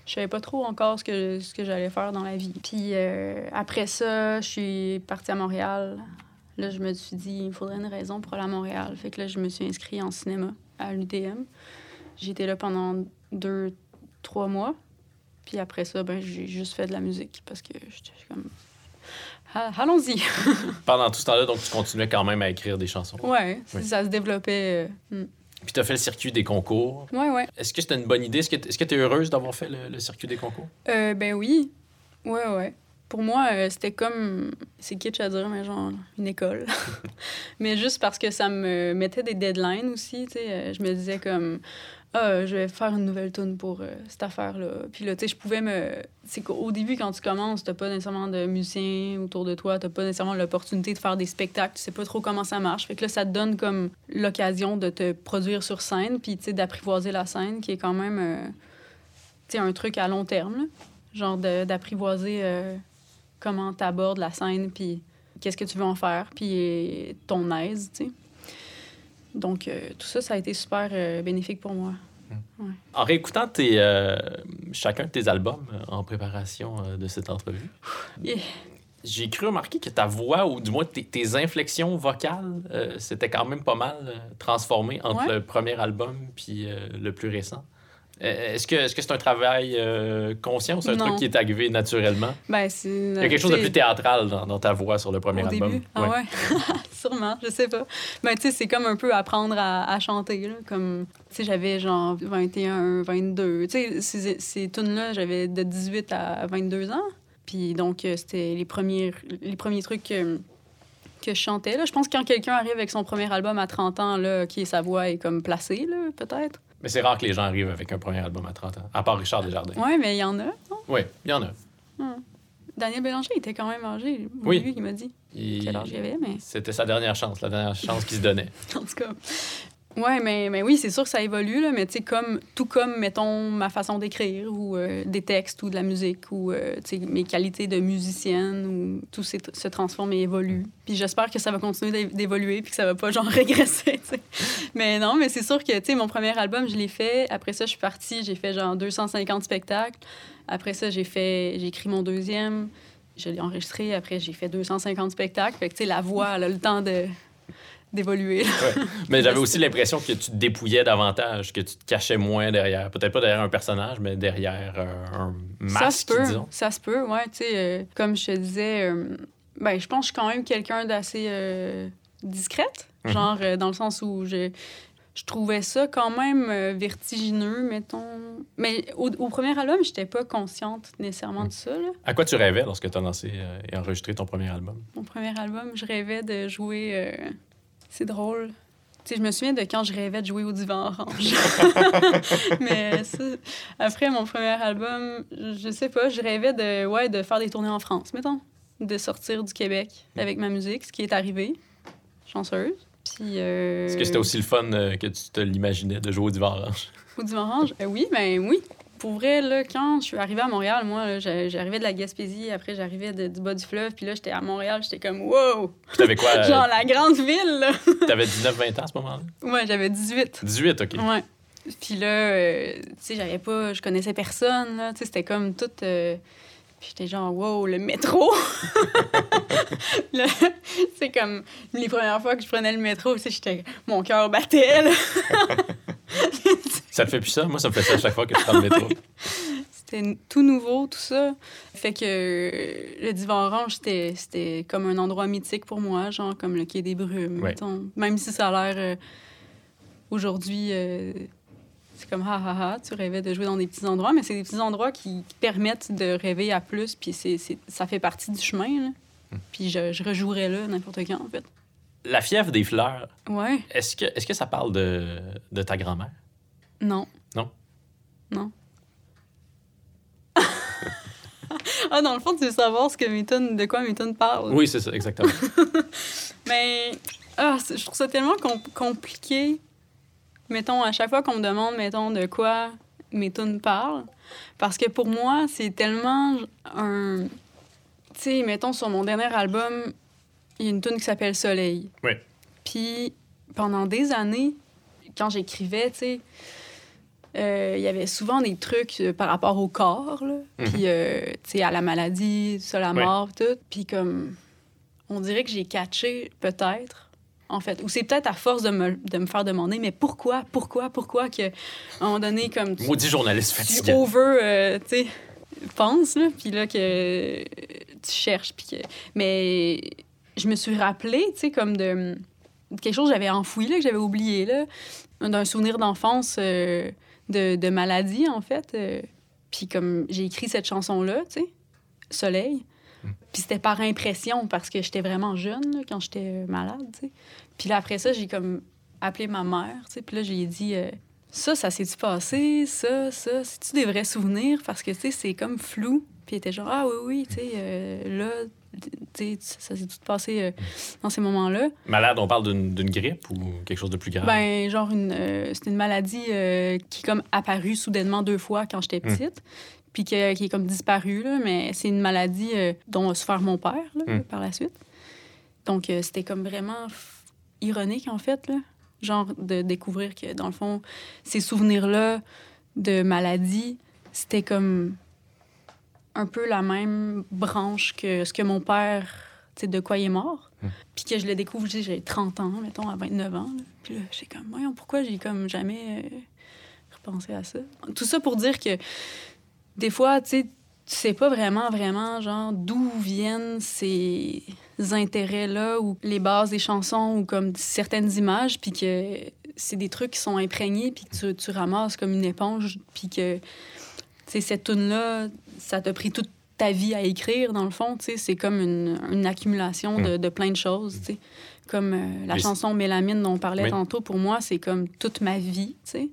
B: Je savais pas trop encore ce que, ce que j'allais faire dans la vie. Puis euh, après ça, je suis partie à Montréal. Là, je me suis dit, il faudrait une raison pour aller à Montréal. Fait que là, je me suis inscrite en cinéma à l'UDM. J'étais là pendant deux, trois mois. Puis après ça, ben, j'ai juste fait de la musique parce que j'étais comme... Ah, Allons-y.
A: Pendant tout ce temps-là, donc, tu continuais quand même à écrire des chansons.
B: Ouais,
A: Oui.
B: ça se développait. euh, hmm.
A: Puis t'as fait le circuit des concours.
B: Ouais, ouais.
A: Est-ce que c'était une bonne idée? Est-ce que que t'es heureuse d'avoir fait le, le circuit des concours?
B: Euh, ben oui. Ouais, ouais. Pour moi, euh, c'était comme. C'est kitsch à dire, mais genre une école. mais juste parce que ça me mettait des deadlines aussi, tu sais. euh, je me disais comme. Ah, je vais faire une nouvelle tune pour euh, cette affaire-là. Puis là, tu sais, je pouvais me. C'est qu'au début, quand tu commences, t'as pas nécessairement de musiciens autour de toi, t'as pas nécessairement l'opportunité de faire des spectacles, tu sais pas trop comment ça marche. Fait que là, ça te donne comme l'occasion de te produire sur scène, puis tu sais, d'apprivoiser la scène, qui est quand même. tu sais, un truc à long terme, là. Genre d'apprivoiser comment tu abordes la scène, puis qu'est-ce que tu veux en faire, puis ton aise, tu sais. Donc, euh, tout ça, ça a été super euh, bénéfique pour moi.
A: En réécoutant tes, euh, chacun de tes albums en préparation de cette entrevue,
B: Yeah.
A: j'ai cru remarquer que ta voix, ou du moins tes, tes inflexions vocales, c'était quand même pas mal euh, transformé entre
B: Ouais.
A: le premier album puis le plus récent. Euh, Est-ce que c'est un travail euh, conscient ou c'est un
B: Non.
A: truc qui est arrivé naturellement?
B: Ben, c'est...
A: Il y a quelque chose de plus théâtral dans, dans ta voix sur le premier
B: Au
A: album.
B: début? Ah
A: Ouais.
B: ouais? Sûrement, je sais pas. Ben, tu sais, c'est comme un peu apprendre à, à chanter, là. Comme, tu sais, j'avais genre 21, 22. Tu sais, ces, ces tunes-là, j'avais de 18 à 22 ans. Puis donc, euh, c'était les premiers, les premiers trucs que, que je chantais, là. Je pense que quand quelqu'un arrive avec son premier album à 30 ans, là, qui sa voix est comme placée, peut-être.
A: Mais c'est rare que les gens arrivent avec un premier album à 30 ans, à part Richard Desjardins.
B: Ouais, mais il y en a.
A: Oui, il y en a.
B: Daniel Bélanger était quand même âgé.
A: Oui.
B: Lui, il m'a dit
A: Il-
B: quel âge il avait, mais...
A: C'était sa dernière chance, la dernière chance qu'il se donnait.
B: en tout cas. Ouais, mais, mais oui, c'est sûr que ça évolue, là, mais comme, tout comme, mettons, ma façon d'écrire ou euh, des textes ou de la musique ou, euh, mes qualités de musicienne ou tout se transforme et évolue. Puis j'espère que ça va continuer d'é- d'évoluer puis que ça va pas, genre, régresser. Mais non, mais c'est sûr que, tu sais, mon premier album, je l'ai fait. Après ça, je suis partie, j'ai fait, genre, 250 spectacles. Après ça, j'ai fait, j'ai écrit mon deuxième. Je l'ai enregistré. Après, j'ai fait 250 spectacles. Fait que, tu sais, la voix, a le temps de d'évoluer.
A: Ouais. Mais j'avais aussi l'impression que tu te dépouillais davantage, que tu te cachais moins derrière. Peut-être pas derrière un personnage, mais derrière euh, un
B: ça se
A: masque,
B: peut,
A: disons.
B: ça se peut, ouais. Tu sais, euh, comme je te disais, euh, ben, je pense que je suis quand même quelqu'un d'assez discrète.
A: Mhm.
B: Genre, dans le sens où je, je trouvais ça quand même vertigineux, mettons. Mais au, au premier album, j'étais pas consciente nécessairement de ça, là.
A: À quoi tu rêvais lorsque tu as lancé et enregistré ton premier album?
B: Mon premier album, je rêvais de jouer. Euh, C'est drôle. Je me souviens de quand je rêvais de jouer au divan orange. Mais ça, après mon premier album, je je sais pas, je rêvais de, ouais, de faire des tournées en France, mettons. De sortir du Québec avec ma musique, ce qui est arrivé. Chanceuse. Puis. euh,
A: Est-ce que c'était aussi le fun euh, que tu te l'imaginais de jouer au divan orange?
B: Au divan orange? Euh, oui, ben oui. Pour vrai, là, quand je suis arrivée à Montréal, moi, j'arrivais de la Gaspésie, après j'arrivais du bas du fleuve, puis là, j'étais à Montréal, j'étais comme, wow!
A: T'avais quoi? euh,
B: Genre la grande ville, là!
A: T'avais 19-20 ans à ce moment-là?
B: Ouais, j'avais 18.
A: 18, OK.
B: Ouais. Puis là, euh, tu sais, j'avais pas, je connaissais personne, là. Tu sais, c'était comme tout. euh, Puis j'étais genre, wow, le métro! C'est comme les premières fois que je prenais le métro, tu sais, j'étais. Mon cœur battait, là.
A: Ça te fait plus ça? Moi, ça me fait ça à chaque fois que je prends le métro.
B: C'était tout nouveau, tout ça. Fait que euh, le divan orange, c'était comme un endroit mythique pour moi, genre comme le Quai des Brumes,
A: Ouais.
B: Même si ça a l'air euh, aujourd'hui, euh, c'est comme ha ha ha, tu rêvais de jouer dans des petits endroits, mais c'est des petits endroits qui, qui permettent de rêver à plus, puis c'est c'est- ça fait partie du chemin, là.
A: Hmm.
B: Puis je, je rejouerais là n'importe quand, en fait.
A: La fièvre des fleurs,
B: Ouais,
A: est-ce que, est que ça parle de, de ta grand-mère?
B: Non.
A: Non?
B: Non. ah, dans le fond, tu veux savoir ce que de quoi mes tunes parlent.
A: Oui, c'est ça, exactement.
B: Mais ah, je trouve ça tellement com- compliqué. Mettons, à chaque fois qu'on me demande, mettons, de quoi mes tunes parlent. Parce que pour moi, c'est tellement un. Tu sais, mettons, sur mon dernier album, il y a une tune qui s'appelle Soleil.
A: Oui.
B: Puis pendant des années, quand j'écrivais, tu sais, euh, il y avait souvent des trucs euh, par rapport au corps, là.
A: Mhm.
B: Puis, euh, tu sais, à la maladie, ça, la
A: Ouais.
B: mort, tout. Puis comme, on dirait que j'ai catché, peut-être, en fait. Ou c'est peut-être à force de me, de me faire demander, mais pourquoi, pourquoi, pourquoi que, à un moment donné, comme... tu-
A: Maudit journaliste
B: tu
A: fatigant.
B: over, tu sais, penses, là, puis là, que tu cherches, puis que... Mais je me suis rappelé, tu sais, comme de, quelque chose que j'avais enfoui, là, que j'avais oublié, là, d'un souvenir d'enfance de, de maladie, en fait. euh, puis comme j'ai écrit cette chanson-là, tu sais, Soleil, puis c'était par impression, parce que j'étais vraiment jeune, là, quand j'étais euh, malade, tu sais. Puis là, après ça, j'ai comme appelé ma mère, tu sais, puis là, j'ai dit... euh, ça, ça s'est-tu passé? Ça, ça, c'est-tu des vrais souvenirs? Parce que, tu sais, c'est comme flou. Puis elle était genre, ah oui, oui, tu sais, euh, là, ça s'est tout passé euh, dans ces moments-là.
A: Malade, on parle d'une grippe ou quelque chose de plus grave?
B: Ben, genre, une, euh, c'était une maladie euh, qui est comme apparue soudainement deux fois quand j'étais
A: Hmm.
B: petite. Puis qui est comme disparue, là, mais c'est une maladie dont a souffert mon père, là,
A: Hmm.
B: par la suite. Donc, c'était comme vraiment ironique, en fait, là. Genre, de découvrir que, dans le fond, ces souvenirs-là de maladie, c'était comme un peu la même branche que ce que mon père, tu sais, de quoi il est mort.
A: Hmm.
B: Puis que je le découvre, j'ai 30 ans, mettons, à 29 ans. là. Puis là, j'ai comme, voyons, pourquoi j'ai comme jamais euh, repensé à ça? Tout ça pour dire que des fois, tu sais, tu sais pas vraiment, vraiment, genre, d'où viennent ces intérêts-là ou les bases des chansons ou comme certaines images, puis que c'est des trucs qui sont imprégnés, puis que tu, tu ramasses comme une éponge, puis que, sais, cette tune-là, ça t'a pris toute ta vie à écrire, dans le fond, tu sais, c'est comme une, une accumulation de, de plein de choses, tu sais. Comme euh, la
A: Mais
B: chanson Mélamine dont on parlait
A: Oui.
B: tantôt, pour moi, c'est comme toute ma vie, tu sais.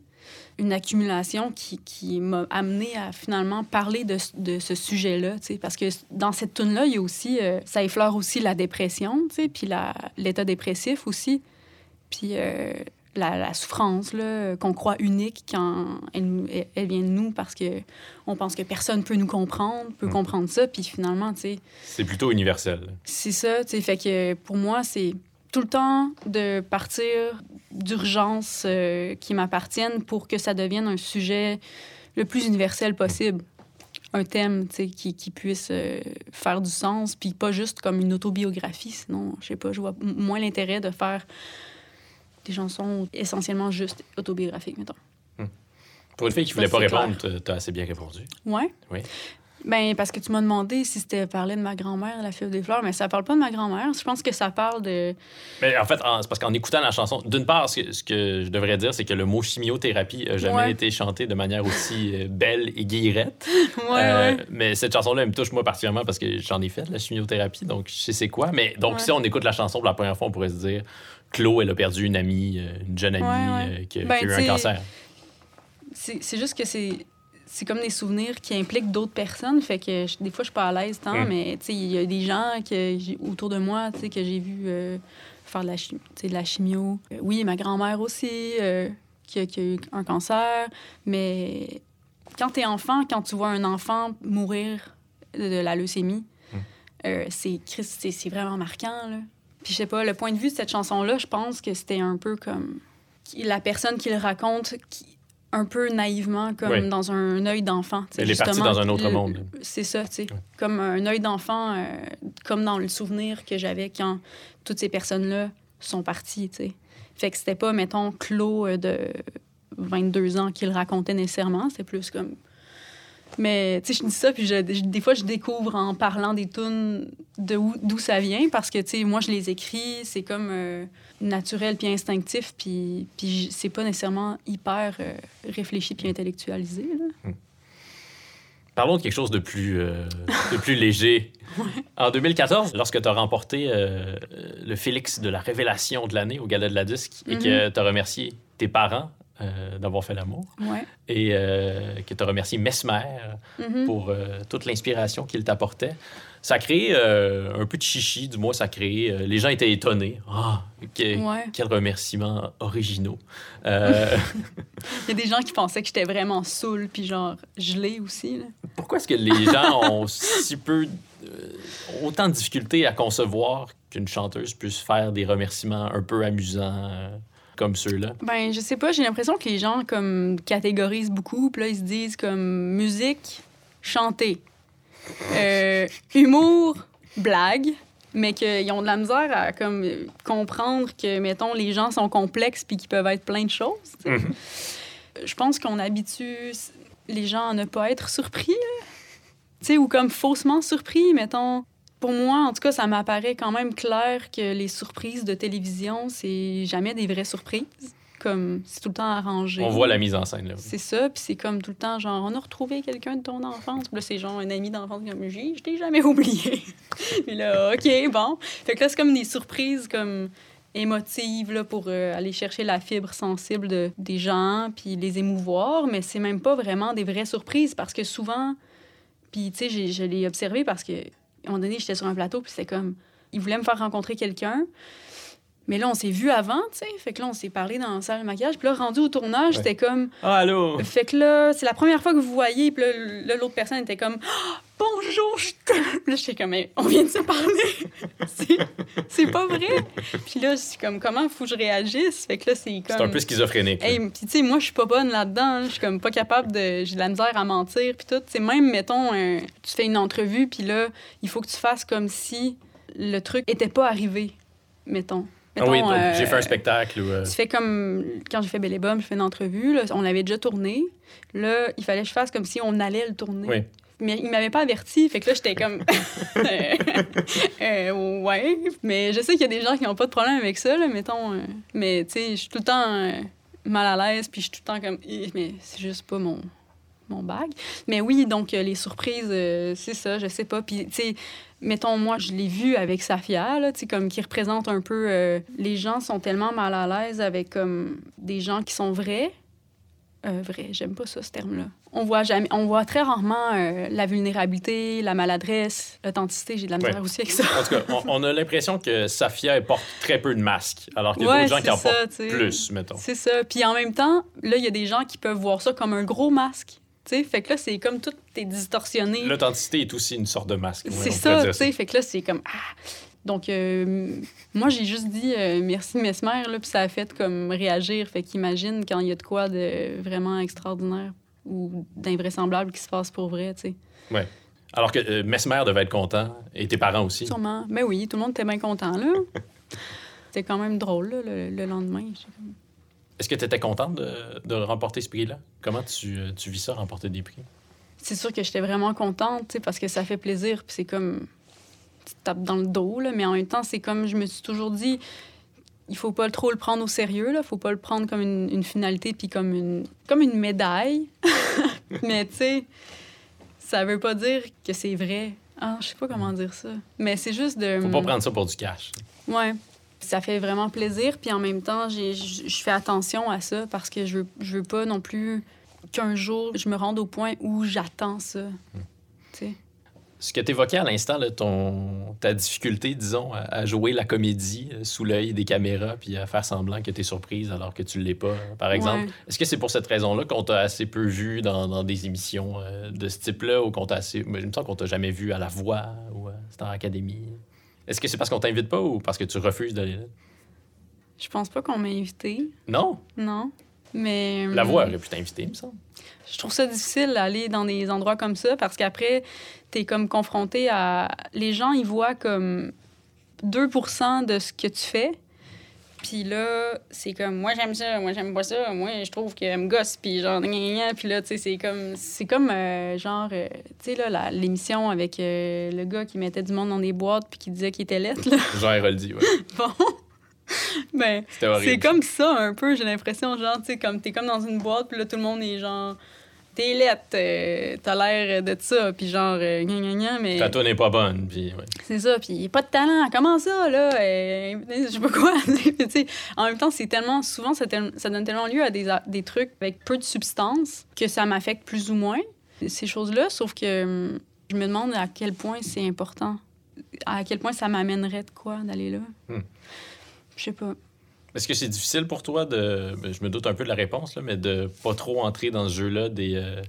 B: Une accumulation qui, qui m'a amené à finalement parler de, ce- de ce sujet-là, tu sais, parce que dans cette tune-là, il y a aussi, euh, ça effleure aussi la dépression, tu sais, puis l'état dépressif aussi, puis euh, la, la souffrance, là, qu'on croit unique quand elle, nous- elle- elle vient de nous, parce que on pense que personne peut nous comprendre, peut
A: Mm.
B: comprendre ça, puis finalement, tu sais,
A: C'est plutôt universel.
B: c'est ça, tu sais, fait que pour moi, c'est tout le temps de partir d'urgences euh, qui m'appartiennent pour que ça devienne un sujet le plus universel possible. Un thème, tu sais, qui, qui puisse euh, faire du sens, puis pas juste comme une autobiographie. Sinon, je sais pas, je vois moins l'intérêt de faire des chansons essentiellement juste autobiographiques, mettons.
A: Pour une fille qui voulait
B: Ça,
A: pas répondre, t'as- t'as assez bien répondu.
B: Ouais?
A: Oui.
B: Ben, parce que tu m'as demandé si c'était parler de ma grand-mère, la fille des fleurs, mais ça parle pas de ma grand-mère. Je pense que ça parle de...
A: Mais en fait, c'est parce qu'en écoutant la chanson, d'une part, ce que, ce que je devrais dire, c'est que le mot chimiothérapie n'a jamais
B: Ouais.
A: été chanté de manière aussi euh, belle et guillerette.
B: Ouais,
A: Euh,
B: ouais.
A: Mais cette chanson-là, elle me touche moi particulièrement parce que j'en ai fait de la chimiothérapie, donc je sais c'est quoi. Mais donc, si on écoute la chanson pour la première fois, on pourrait se dire Chloé, elle a perdu une amie, euh, une jeune amie
B: Ouais, ouais.
A: euh, qui, a-
B: Ben,
A: qui a eu un cancer.
B: C'est juste que c'est c'est comme des souvenirs qui impliquent d'autres personnes. Fait que je- des fois, je suis pas à l'aise tant,
A: Mm.
B: mais tu il y a des gens que autour de moi tu que j'ai vu euh, faire de la, tu de chimio. Euh, oui, ma grand-mère aussi, euh, qui, a, qui a eu un cancer. Mais quand t'es enfant, quand tu vois un enfant mourir de, la leucémie,
A: Mm.
B: euh, c'est c'est vraiment marquant. Là. Puis je sais pas, le point de vue de cette chanson-là, je pense que c'était un peu comme la personne qui le raconte, qui, un peu naïvement, comme
A: Oui.
B: dans un œil d'enfant.
A: Elle est partie dans un autre
B: le-
A: monde.
B: C'est ça, tu sais. Comme un œil d'enfant, euh, comme dans le souvenir que j'avais quand toutes ces personnes-là sont parties, tu sais. Fait que c'était pas, mettons, Claude euh, de 22 ans qui le racontait nécessairement. C'était plus comme. Mais, tu sais, je dis ça, puis je- je- des fois, je découvre en parlant des tunes d'où ça vient, parce que, tu sais, moi, je les écris, c'est comme euh, naturel puis instinctif, puis, puis c'est pas nécessairement hyper euh, réfléchi puis intellectualisé, là.
A: Parlons de quelque chose de plus, euh, de plus léger. En 2014, lorsque tu as remporté le Félix de la révélation de l'année au Gala de la Disque et que tu as remercié tes parents euh, d'avoir fait l'amour
B: Ouais.
A: et euh, que tu as remercié Mesmer
B: Mhm.
A: pour euh, toute l'inspiration qu'il t'apportait, ça a créé euh, un peu de chichi, du moins ça a créé... les gens étaient étonnés. Ah, que-
B: Ouais.
A: quels remerciements originaux.
B: Il y a des gens qui pensaient que j'étais vraiment saoule, puis genre gelée aussi. Là.
A: Pourquoi est-ce que les gens ont si peu, autant de difficultés à concevoir qu'une chanteuse puisse faire des remerciements un peu amusants comme ceux-là?
B: Ben, je sais pas, j'ai l'impression que les gens comme catégorisent beaucoup, puis là, ils se disent comme musique, chanter, Euh, humour, blague, mais qu'ils ont de la misère à comme comprendre que, mettons, les gens sont complexes puis qu'ils peuvent être plein de choses.
A: Mhm.
B: Je pense qu'on habitue les gens à ne pas être surpris, tu sais, ou comme faussement surpris, mettons. Pour moi, en tout cas, ça m'apparaît quand même clair que les surprises de télévision, c'est jamais des vraies surprises. Comme, c'est tout le temps arrangé.
A: On voit la mise en scène. Là.
B: C'est ça, puis c'est comme tout le temps, genre, on a retrouvé quelqu'un de ton enfance. Puis là, c'est genre un ami d'enfance comme, J'ai- je t'ai jamais oublié. puis là, OK, bon. Fait que là, c'est comme des surprises, comme émotives, là, pour euh, aller chercher la fibre sensible de, des gens, puis les émouvoir, mais c'est même pas vraiment des vraies surprises, parce que souvent, puis, tu sais, je l'ai observé parce que, à un moment donné, j'étais sur un plateau, puis c'était comme, ils voulaient me faire rencontrer quelqu'un. Mais là, on s'est vu avant, tu sais. Fait que là, on s'est parlé dans la salle de maquillage. Puis là, rendu au tournage,
A: Ouais.
B: c'était comme...
A: Ah, allô?
B: Fait que là, c'est la première fois que vous voyez, puis là, l'autre personne était comme Bonjour, je t'aime. Là, j'étais comme Mais On vient de se parler. c'est, pas vrai. Puis là, je suis comme Comment faut que je réagisse? Fait que là, c'est comme.
A: C'est un peu schizophrénique.
B: Hey, puis tu sais, moi, je suis pas bonne là-dedans. Je suis comme pas capable de. J'ai de la misère à mentir, puis tout. C'est même, mettons, un- tu fais une entrevue, puis là, il faut que tu fasses comme si le truc était pas arrivé, mettons.
A: Ah oui,
B: euh,
A: j'ai fait un spectacle. où, euh,
B: tu fais comme quand j'ai fait Bomme, je fais une entrevue, là, on l'avait déjà tourné. Là, il fallait que je fasse comme si on allait le tourner.
A: Oui.
B: Mais il m'avait pas averti, fait que là, j'étais comme. Euh, ouais. Mais je sais qu'il y a des gens qui n'ont pas de problème avec ça, là, mettons. euh, mais tu sais, je suis tout le temps euh, mal à l'aise, puis je suis tout le temps comme. Mais c'est juste pas mon, mon bag. Mais oui, donc euh, les surprises, euh, c'est ça, je sais pas. Puis, tu sais, mettons, moi, je l'ai vu avec Safia, là, tu sais, comme qui représente un peu. euh, les gens sont tellement mal à l'aise avec comme des gens qui sont vrais. Euh, vrai, j'aime pas ça, ce terme-là. On voit, jamais, on voit très rarement euh, la vulnérabilité, la maladresse, l'authenticité. J'ai de la misère
A: Ouais.
B: aussi avec ça.
A: En tout cas, on, on a l'impression que Safia elle porte très peu de masques, alors qu'il y a
B: Ouais,
A: d'autres gens qui en
B: ça,
A: portent plus, mettons.
B: C'est ça. Puis en même temps, là, il y a des gens qui peuvent voir ça comme un gros masque. Tu sais, fait que là, c'est comme tout est distorsionné.
A: L'authenticité est aussi une sorte de masque. ouais,
B: C'est ça, tu sais. Fait que là, c'est comme. Ah! Donc, euh, moi, j'ai juste dit euh, merci Mesmer, là, puis ça a fait comme réagir. Fait qu'imagine quand il y a de quoi de vraiment extraordinaire ou d'invraisemblable qui se passe pour vrai, tu sais.
A: Alors que euh, Mesmer devait être content, et tes parents aussi.
B: Sûrement. Mais oui, tout le monde était bien content, là. C'était quand même drôle, là, le, le lendemain.
A: Est-ce que tu étais contente de, de remporter ce prix-là? Comment tu, euh, tu vis ça, remporter des prix?
B: C'est sûr que j'étais vraiment contente, tu sais, parce que ça fait plaisir, puis c'est comme. Tapes dans le dos, là, mais en même temps, c'est comme. Je me suis toujours dit, il faut pas trop le prendre au sérieux, là. Faut pas le prendre comme une, une finalité, puis comme une, comme une médaille. mais tu sais, ça veut pas dire que c'est vrai. Ah, je sais pas comment dire ça. Mais c'est juste de.
A: Faut pas prendre ça pour du cash.
B: Ouais. Ça fait vraiment plaisir, puis en même temps, je fais attention à ça parce que je veux, je veux pas non plus qu'un jour je me rende au point où j'attends ça. Tu sais.
A: Ce que tu évoquais à l'instant, ton, ta difficulté, disons, à, à jouer la comédie euh, sous l'œil des caméras puis à faire semblant que tu es surprise alors que tu ne l'es pas, par exemple.
B: Ouais.
A: Est-ce que c'est pour cette raison-là qu'on t'a assez peu vu dans, dans des émissions euh, de ce type-là ou qu'on t'a assez. mais Il me semble qu'on t'a jamais vu à La Voix ou à Star Academy. Est-ce que c'est parce qu'on t'invite pas ou parce que tu refuses d'aller là?
B: Je pense pas qu'on m'a invité,
A: Non,
B: non. Mais.
A: La
B: hum,
A: Voix aurait pu t'inviter, il me semble.
B: Je trouve ça difficile d'aller dans des endroits comme ça parce qu'après, t'es comme confronté à. Les gens, ils voient comme 2 de ce que tu fais. Puis là, c'est comme, moi j'aime ça, moi j'aime pas ça, moi je trouve qu'elle me gosse, puis genre, puis là, tu sais, c'est comme, c'est comme euh, genre, euh, tu sais, là, l'émission avec euh, le gars qui mettait du monde dans des boîtes, puis qui disait qu'il était lettre, là.
A: Jean Héroldi, ouais.
B: Bon. ben, c'est comme ça un peu, j'ai l'impression, genre, tu sais, comme t'es comme dans une boîte, puis là, tout le monde est genre, t'es lettre, euh, t'as l'air de ça, puis genre, euh, gna, gna, gna, mais
A: Ta tour n'est pas bonne, puis ouais.
B: c'est ça, puis pas de talent, comment ça, là, euh, je sais pas quoi, en même temps, c'est tellement, souvent, ça, tel- ça donne tellement lieu à des, a- des trucs avec peu de substance que ça m'affecte plus ou moins, ces choses-là, sauf que hum, je me demande à quel point c'est important, à quel point ça m'amènerait de quoi d'aller là.
A: Hmm.
B: Je sais pas.
A: Est-ce que c'est difficile pour toi de. ben, Je me doute un peu de la réponse, là, mais de pas trop entrer dans ce jeu-là des, euh,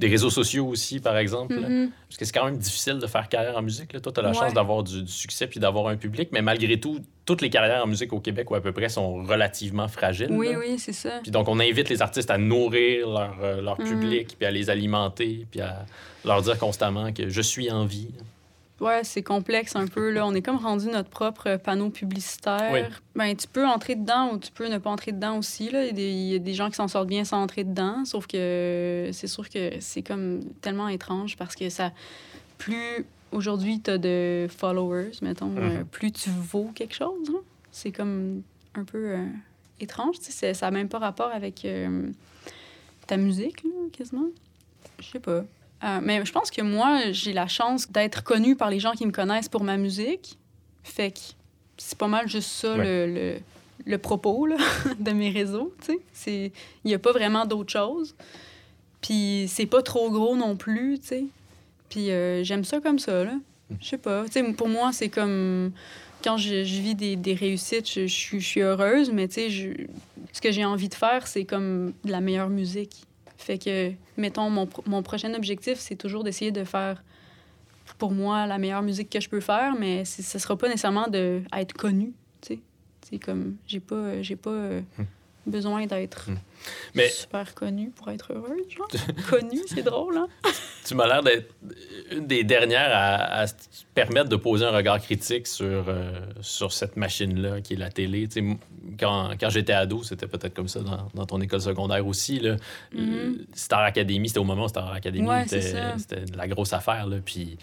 A: des réseaux sociaux aussi, par exemple?
B: Mhm.
A: Parce que c'est quand même difficile de faire carrière en musique. Là. Toi, tu as la
B: Ouais.
A: chance d'avoir du, du succès puis d'avoir un public, mais malgré tout, toutes les carrières en musique au Québec ou à peu près sont relativement fragiles.
B: Oui,
A: là.
B: oui, c'est ça.
A: Puis donc, on invite les artistes à nourrir leur, euh, leur
B: Mhm.
A: public, puis à les alimenter, puis à leur dire constamment que je suis en vie.
B: Ouais, c'est complexe un peu. Là. On est comme rendu notre propre panneau publicitaire.
A: Oui.
B: Ben, tu peux entrer dedans ou tu peux ne pas entrer dedans aussi. Là. Il, y a des, il y a des gens qui s'en sortent bien sans entrer dedans. Sauf que c'est sûr que c'est comme tellement étrange parce que ça. Plus aujourd'hui tu as de followers, mettons, euh,
A: Mhm.
B: plus tu vaux quelque chose. là. C'est comme un peu euh, étrange. Ça n'a même pas rapport avec euh, ta musique, là, quasiment. Je sais pas. Euh, mais je pense que moi, j'ai la chance d'être connue par les gens qui me connaissent pour ma musique. Fait que c'est pas mal juste ça
A: Ouais.
B: le, le, le propos là, de mes réseaux. tu sais. C'est- Il n'y a pas vraiment d'autre chose. Puis c'est pas trop gros non plus. tu sais. Puis euh, j'aime ça comme ça. là. Je sais pas. Tu sais, pour moi, c'est comme quand je, je vis des, des réussites, je, je suis- je suis heureuse, mais tu sais, ce que j'ai envie de faire, c'est comme de la meilleure musique. Fait que, mettons, mon, mon prochain objectif, c'est toujours d'essayer de faire, pour moi, la meilleure musique que je peux faire, mais ce sera pas nécessairement de être connu, tu sais. C'est comme, j'ai pas, j'ai pas euh, besoin d'être
A: Hmm. Mais-
B: super connu pour être heureuse, genre. connu, c'est drôle, hein?
A: Tu m'as l'air d'être une des dernières à, à se permettre de poser un regard critique sur, euh, sur cette machine-là qui est la télé. Tu sais, m- quand quand j'étais ado, c'était peut-être comme ça dans, dans ton école secondaire aussi. Là.
B: Mhm.
A: Euh, Star Academy, c'était au moment où Star Academy
B: Ouais,
A: c'était la grosse affaire. Là. Puis,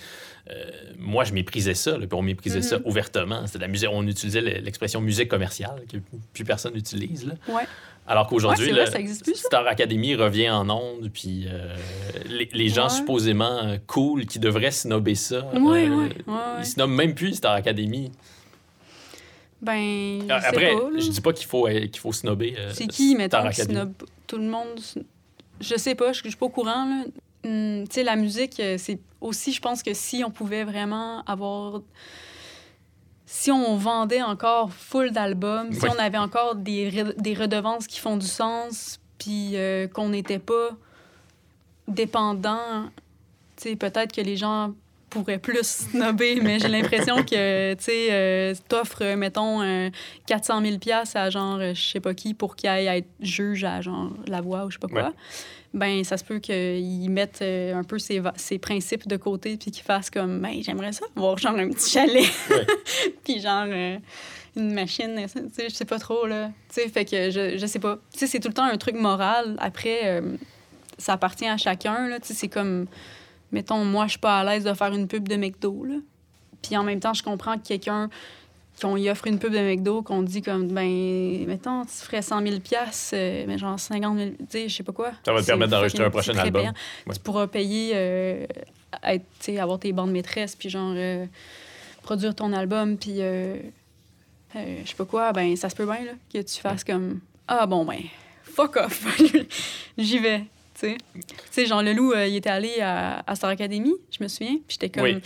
A: euh, moi, je méprisais ça. Là, puis on méprisait ça
B: Mhm.
A: ouvertement. C'était la musique, on utilisait le- l'expression musique commerciale que plus personne n'utilise. là.
B: Ouais.
A: Alors qu'aujourd'hui,
B: Ouais.
A: Star Academy revient en onde, puis euh, les, les gens
B: Ouais.
A: supposément euh, cool qui devraient snobber ça,
B: Ouais,
A: euh, ils snobent même plus Star Academy.
B: Ben,
A: Après,
B: pas,
A: je dis pas qu'il faut, qu'il faut snobber euh,
B: C'est qui, mettons,
A: Star
B: qui snob tout le monde? Je sais pas, je je suis pas au courant, là. Hum, tu sais, la musique, c'est aussi, je pense que si on pouvait vraiment avoir... Si on vendait encore full d'albums, si on avait encore des, re- des redevances qui font du sens, puis euh, qu'on n'était pas dépendant, peut-être que les gens pourraient plus snobber, mais j'ai l'impression que, tu sais, euh, t'offres, mettons, un 400 000 pièces à genre, euh, je sais pas qui, pour qu'il aille être juge à genre la voix ou je sais pas quoi.
A: Ouais.
B: Ben, ça se peut qu'ils mettent euh, un peu ses, ses principes de côté puis qu'ils fassent comme, ben, j'aimerais ça avoir genre un petit chalet.
A: Ouais.
B: puis genre euh, une machine, tu sais, je sais pas trop, là. Tu sais, fait que je, je sais pas. Tu sais, c'est tout le temps un truc moral. Après, euh, ça appartient à chacun, là. Tu sais, c'est comme, mettons, moi, je suis pas à l'aise de faire une pub de McDo, là. Puis en même temps, je comprends que quelqu'un qu'on y offre une pub de McDo, qu'on dit comme, ben, mettons, tu ferais 100 000 euh, mais genre 50 000, tu sais, je sais pas quoi.
A: Ça va te permettre d'enregistrer un prochain album. Ouais.
B: Tu pourras payer, euh, être, tu sais, avoir tes bandes maîtresses, puis genre, euh, produire ton album, puis euh, je sais pas quoi, ben, ça se peut bien, là, que tu fasses comme, ah bon, ben, fuck off, j'y vais. Tu sais, Tu sais, Jean Leloup, euh, il était allé à, à Star Academy, je me souviens. Puis j'étais comme.
A: Oui.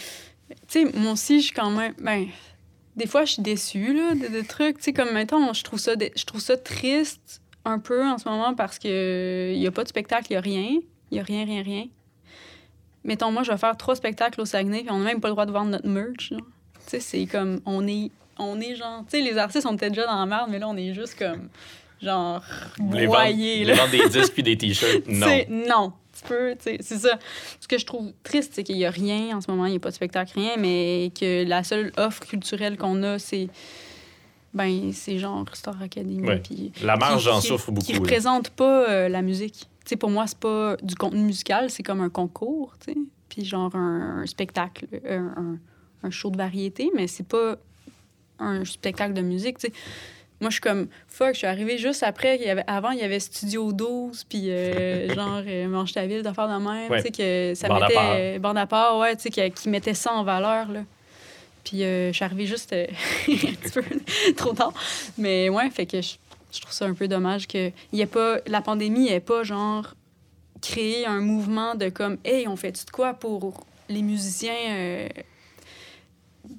B: Tu sais, moi aussi, je suis quand même. Ben, des fois, je suis déçue, là, de, de trucs. Tu sais, comme maintenant, je trouve ça, je trouve ça triste un peu en ce moment parce que il y a pas de spectacle, il y a rien. Il y a rien, rien, rien. Mettons, moi, je vais faire trois spectacles au Saguenay, puis on n'a même pas le droit de vendre notre merch. Tu sais, c'est comme. On est, on est genre. Tu sais, les artistes, on était déjà dans la merde, mais là, on est juste comme. Genre.
A: Vendre,
B: là.
A: les vendre des disques puis des t-shirts, non.
B: Non. Sais, c'est ça. Ce que je trouve triste, c'est qu'il n'y a rien en ce moment, il n'y a pas de spectacle, rien, mais que la seule offre culturelle qu'on a, c'est. Ben, c'est genre Star Academy.
A: Ouais. La marge
B: qui-
A: en
B: qui-
A: souffre beaucoup.
B: Qui
A: là.
B: représente pas euh, la musique. Tu sais, pour moi, c'est pas du contenu musical, c'est comme un concours, tu sais. Puis genre un, un spectacle, un, un- un show de variété, mais c'est pas un spectacle de musique. Moi, je suis comme, fuck, je suis arrivée juste après. Il y avait, avant, il y avait Studio 12, puis euh, genre, euh, Mange ta ville, d'affaires de même.
A: Ouais.
B: Tu sais, que ça
A: Bande à
B: mettait.
A: part.
B: euh, bande à part, ouais, tu sais, qui, qui mettait ça en valeur, là. Puis euh, je suis arrivée juste un petit peu trop tard. Mais ouais, fait que je, je trouve ça un peu dommage que y pas. La pandémie n'ait pas, genre, créé un mouvement de comme, hey, on fait-tu de quoi pour les musiciens.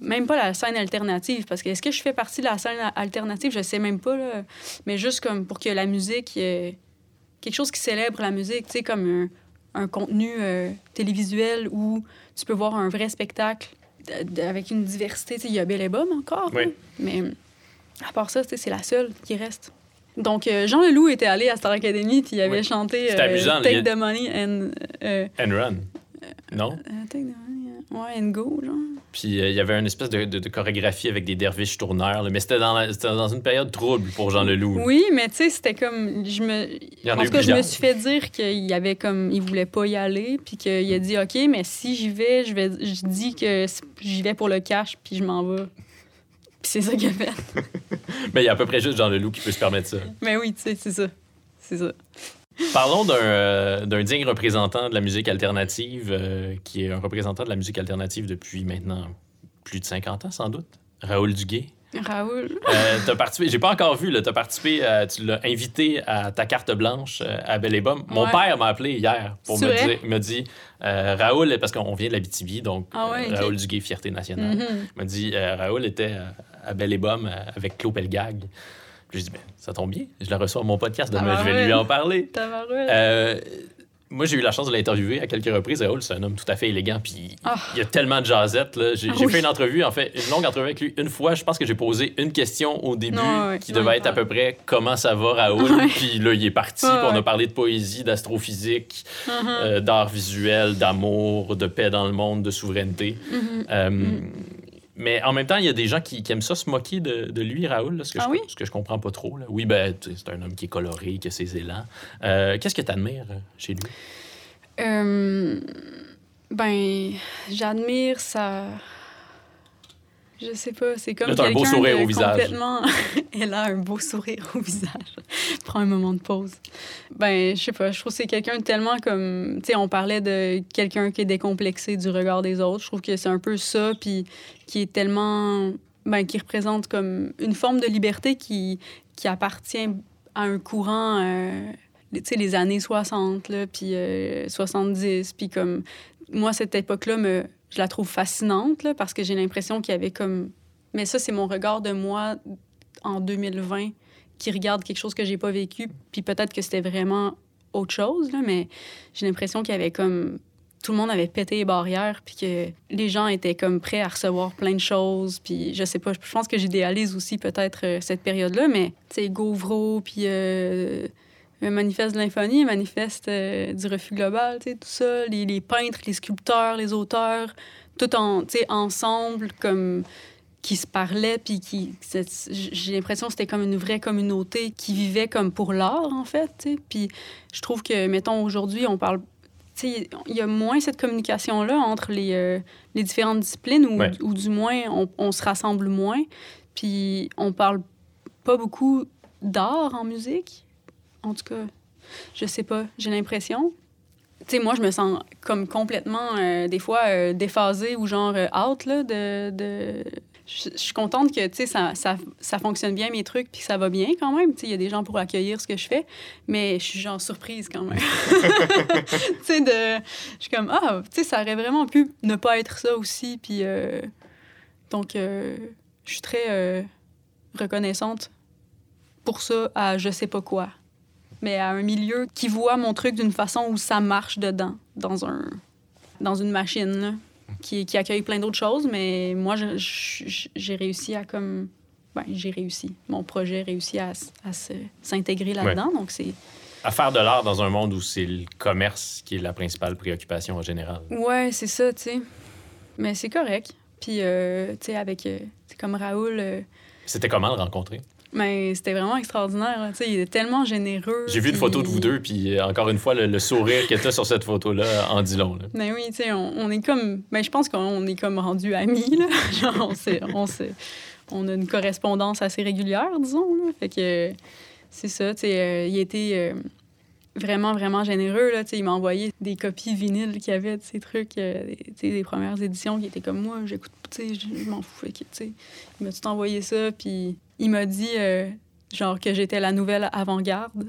B: Même pas la scène alternative, parce que est-ce que je fais partie de la scène alternative? Je sais même pas, là. Mais juste comme pour que la musique, euh, quelque chose qui célèbre la musique, tu sais, comme un, un contenu euh, télévisuel où tu peux voir un vrai spectacle avec une diversité. Tu sais, il y a Belle et Bob encore,
A: Oui.
B: mais à part ça, tu sais, c'est la seule qui reste. Donc, euh, Jean Leloup était allé à Star Academy puis il avait
A: Oui.
B: chanté euh,
A: amusant,
B: Take the Money and...
A: And run. Non?
B: take the Money, ouais, and go, genre.
A: Puis euh, il y avait une espèce de, de- de chorégraphie avec des derviches tourneurs, là, mais c'était dans, dans une période trouble pour Jean Leloup.
B: Oui, mais tu sais, c'était comme. Je me...
A: en
B: tout cas, je me suis fait dire qu'il y avait comme. Il voulait pas y aller, puis qu'il a dit OK, mais si j'y vais, je vais. Je dis que j'y vais pour le cash, puis je m'en vais. Puis c'est ça qu'il a fait.
A: Mais il y a à peu près juste Jean Leloup qui peut se permettre ça.
B: mais oui, tu sais, c'est ça. C'est ça.
A: Parlons d'un euh, d'un digne représentant de la musique alternative, euh, qui est un représentant de la musique alternative depuis maintenant plus de 50 ans, sans doute. Raoul Duguay.
B: Raoul.
A: Euh, t'as participé, j'ai pas encore vu, là, t'as participé, tu l'as invité à ta carte blanche euh, à Belle et. Mon
B: Ouais.
A: père m'a appelé hier pour me
B: vrai?
A: dire, dit, euh, Raoul, parce qu'on vient de la BTB, donc
B: Ah ouais,
A: euh. Raoul Duguay, Fierté nationale.
B: Mhm.
A: Il m'a dit, Raoul était à Belle et avec Claude Pelgag. J'ai dit, ben, ça tombe bien, je la reçois à mon podcast demain,
B: Ah
A: je vais lui en parler. Euh, moi, j'ai eu la chance de l'interviewer à quelques reprises. Raoul, c'est un homme tout à fait élégant. Puis
B: Ah.
A: il y a tellement de jasettes. J'ai
B: Ah oui.
A: fait une entrevue, en fait, une longue entrevue avec lui. Une fois, je pense que j'ai posé une question au début
B: ouais,
A: qui devait être à peu près comment ça va, Raoul? Puis là, il est parti. Puis on a parlé de poésie, d'astrophysique,
B: Mhm.
A: euh, d'art visuel, d'amour, de paix dans le monde, de souveraineté.
B: Mhm.
A: Euh, Mais en même temps, il y a des gens qui, qui aiment ça se moquer de, de lui, Raoul, là, ce, que
B: Ah
A: je,
B: oui?
A: ce que je comprends pas trop. là. Oui, ben, c'est un homme qui est coloré, qui a ses élans. Euh, Qu'est-ce que tu admires chez lui?
B: Euh, ben, j'admire sa. Je sais pas, c'est comme
A: Là, t'as un beau sourire
B: de
A: au visage.
B: Complètement... Elle a un beau sourire au visage. Prends un moment de pause. Ben, je sais pas, je trouve que c'est quelqu'un de tellement comme... Tu sais, on parlait de quelqu'un qui est décomplexé du regard des autres. Je trouve que c'est un peu ça, puis qui est tellement... Ben, qui représente comme une forme de liberté qui, qui appartient à un courant... euh, tu sais, les années 60, là, puis euh, 70, puis comme... Moi, cette époque-là, me, je la trouve fascinante, là, parce que j'ai l'impression qu'il y avait comme... Mais ça, c'est mon regard de moi en 2020 qui regarde quelque chose que j'ai pas vécu, puis peut-être que c'était vraiment autre chose, là, mais j'ai l'impression qu'il y avait comme... Tout le monde avait pété les barrières, puis que les gens étaient comme prêts à recevoir plein de choses, puis je sais pas, je pense que j'idéalise aussi peut-être euh, cette période-là, mais, tu sais, Gauvreau, puis... euh, le manifeste de l'infonie, le manifeste euh, du refus global, tout ça, les, les peintres, les sculpteurs, les auteurs, tout en, ensemble, comme qui se parlaient, puis qui... J'ai l'impression que c'était comme une vraie communauté qui vivait comme pour l'art, en fait. Puis je trouve que, mettons, aujourd'hui, on parle... Il y a moins cette communication-là entre les, euh, les différentes disciplines, ou,
A: Ouais.
B: ou du moins, on, on se rassemble moins. Puis on parle pas beaucoup d'art en musique. En tout cas, je sais pas, j'ai l'impression. Tu sais, moi, je me sens comme complètement, euh, des fois, euh, déphasée ou genre euh, out, là, de... de... je, suis contente que, tu sais, ça, ça, ça fonctionne bien, mes trucs, puis que ça va bien quand même. Tu sais, il y a des gens pour accueillir ce que je fais, mais je suis genre surprise quand même. tu sais, de... Je suis comme, ah, tu sais, ça aurait vraiment pu ne pas être ça aussi, puis... euh, donc, euh, je suis très euh, reconnaissante pour ça à je sais pas quoi. Mais à un milieu qui voit mon truc d'une façon où ça marche dedans, dans un dans une machine, là, qui, qui accueille plein d'autres choses. Mais moi, j'ai réussi à comme... Ben, j'ai réussi. Mon projet a réussi à, à s'intégrer là-dedans. Donc, c'est...
A: À faire de l'art dans un monde où c'est le commerce qui est la principale préoccupation en général.
B: Ouais, c'est ça, tu sais. Mais c'est correct. Puis, euh, tu sais, avec... euh, c'est comme Raoul... euh,
A: C'était comment le rencontrer?
B: Mais c'était vraiment extraordinaire. Tu sais, il est tellement généreux.
A: J'ai vu une
B: puis-
A: photo de vous deux, puis euh, encore une fois, le, le sourire que tu sur cette photo-là en dit long. là.
B: Mais oui, tu sais, on, on est comme. Ben, je pense qu'on est comme rendus amis, là. Genre, on, s'est- on, s'est- on a une correspondance assez régulière, disons, là. Fait que c'est ça, tu sais, euh, il était euh, vraiment, vraiment généreux, là. Tu sais, il m'a envoyé des copies vinyles qu'il y avait de ces trucs, euh, des- tu sais, des premières éditions qui étaient comme moi, j'écoute, tu sais, je m'en fous. Il m'a tout envoyé ça, puis il m'a dit, euh, genre, que j'étais la nouvelle avant-garde.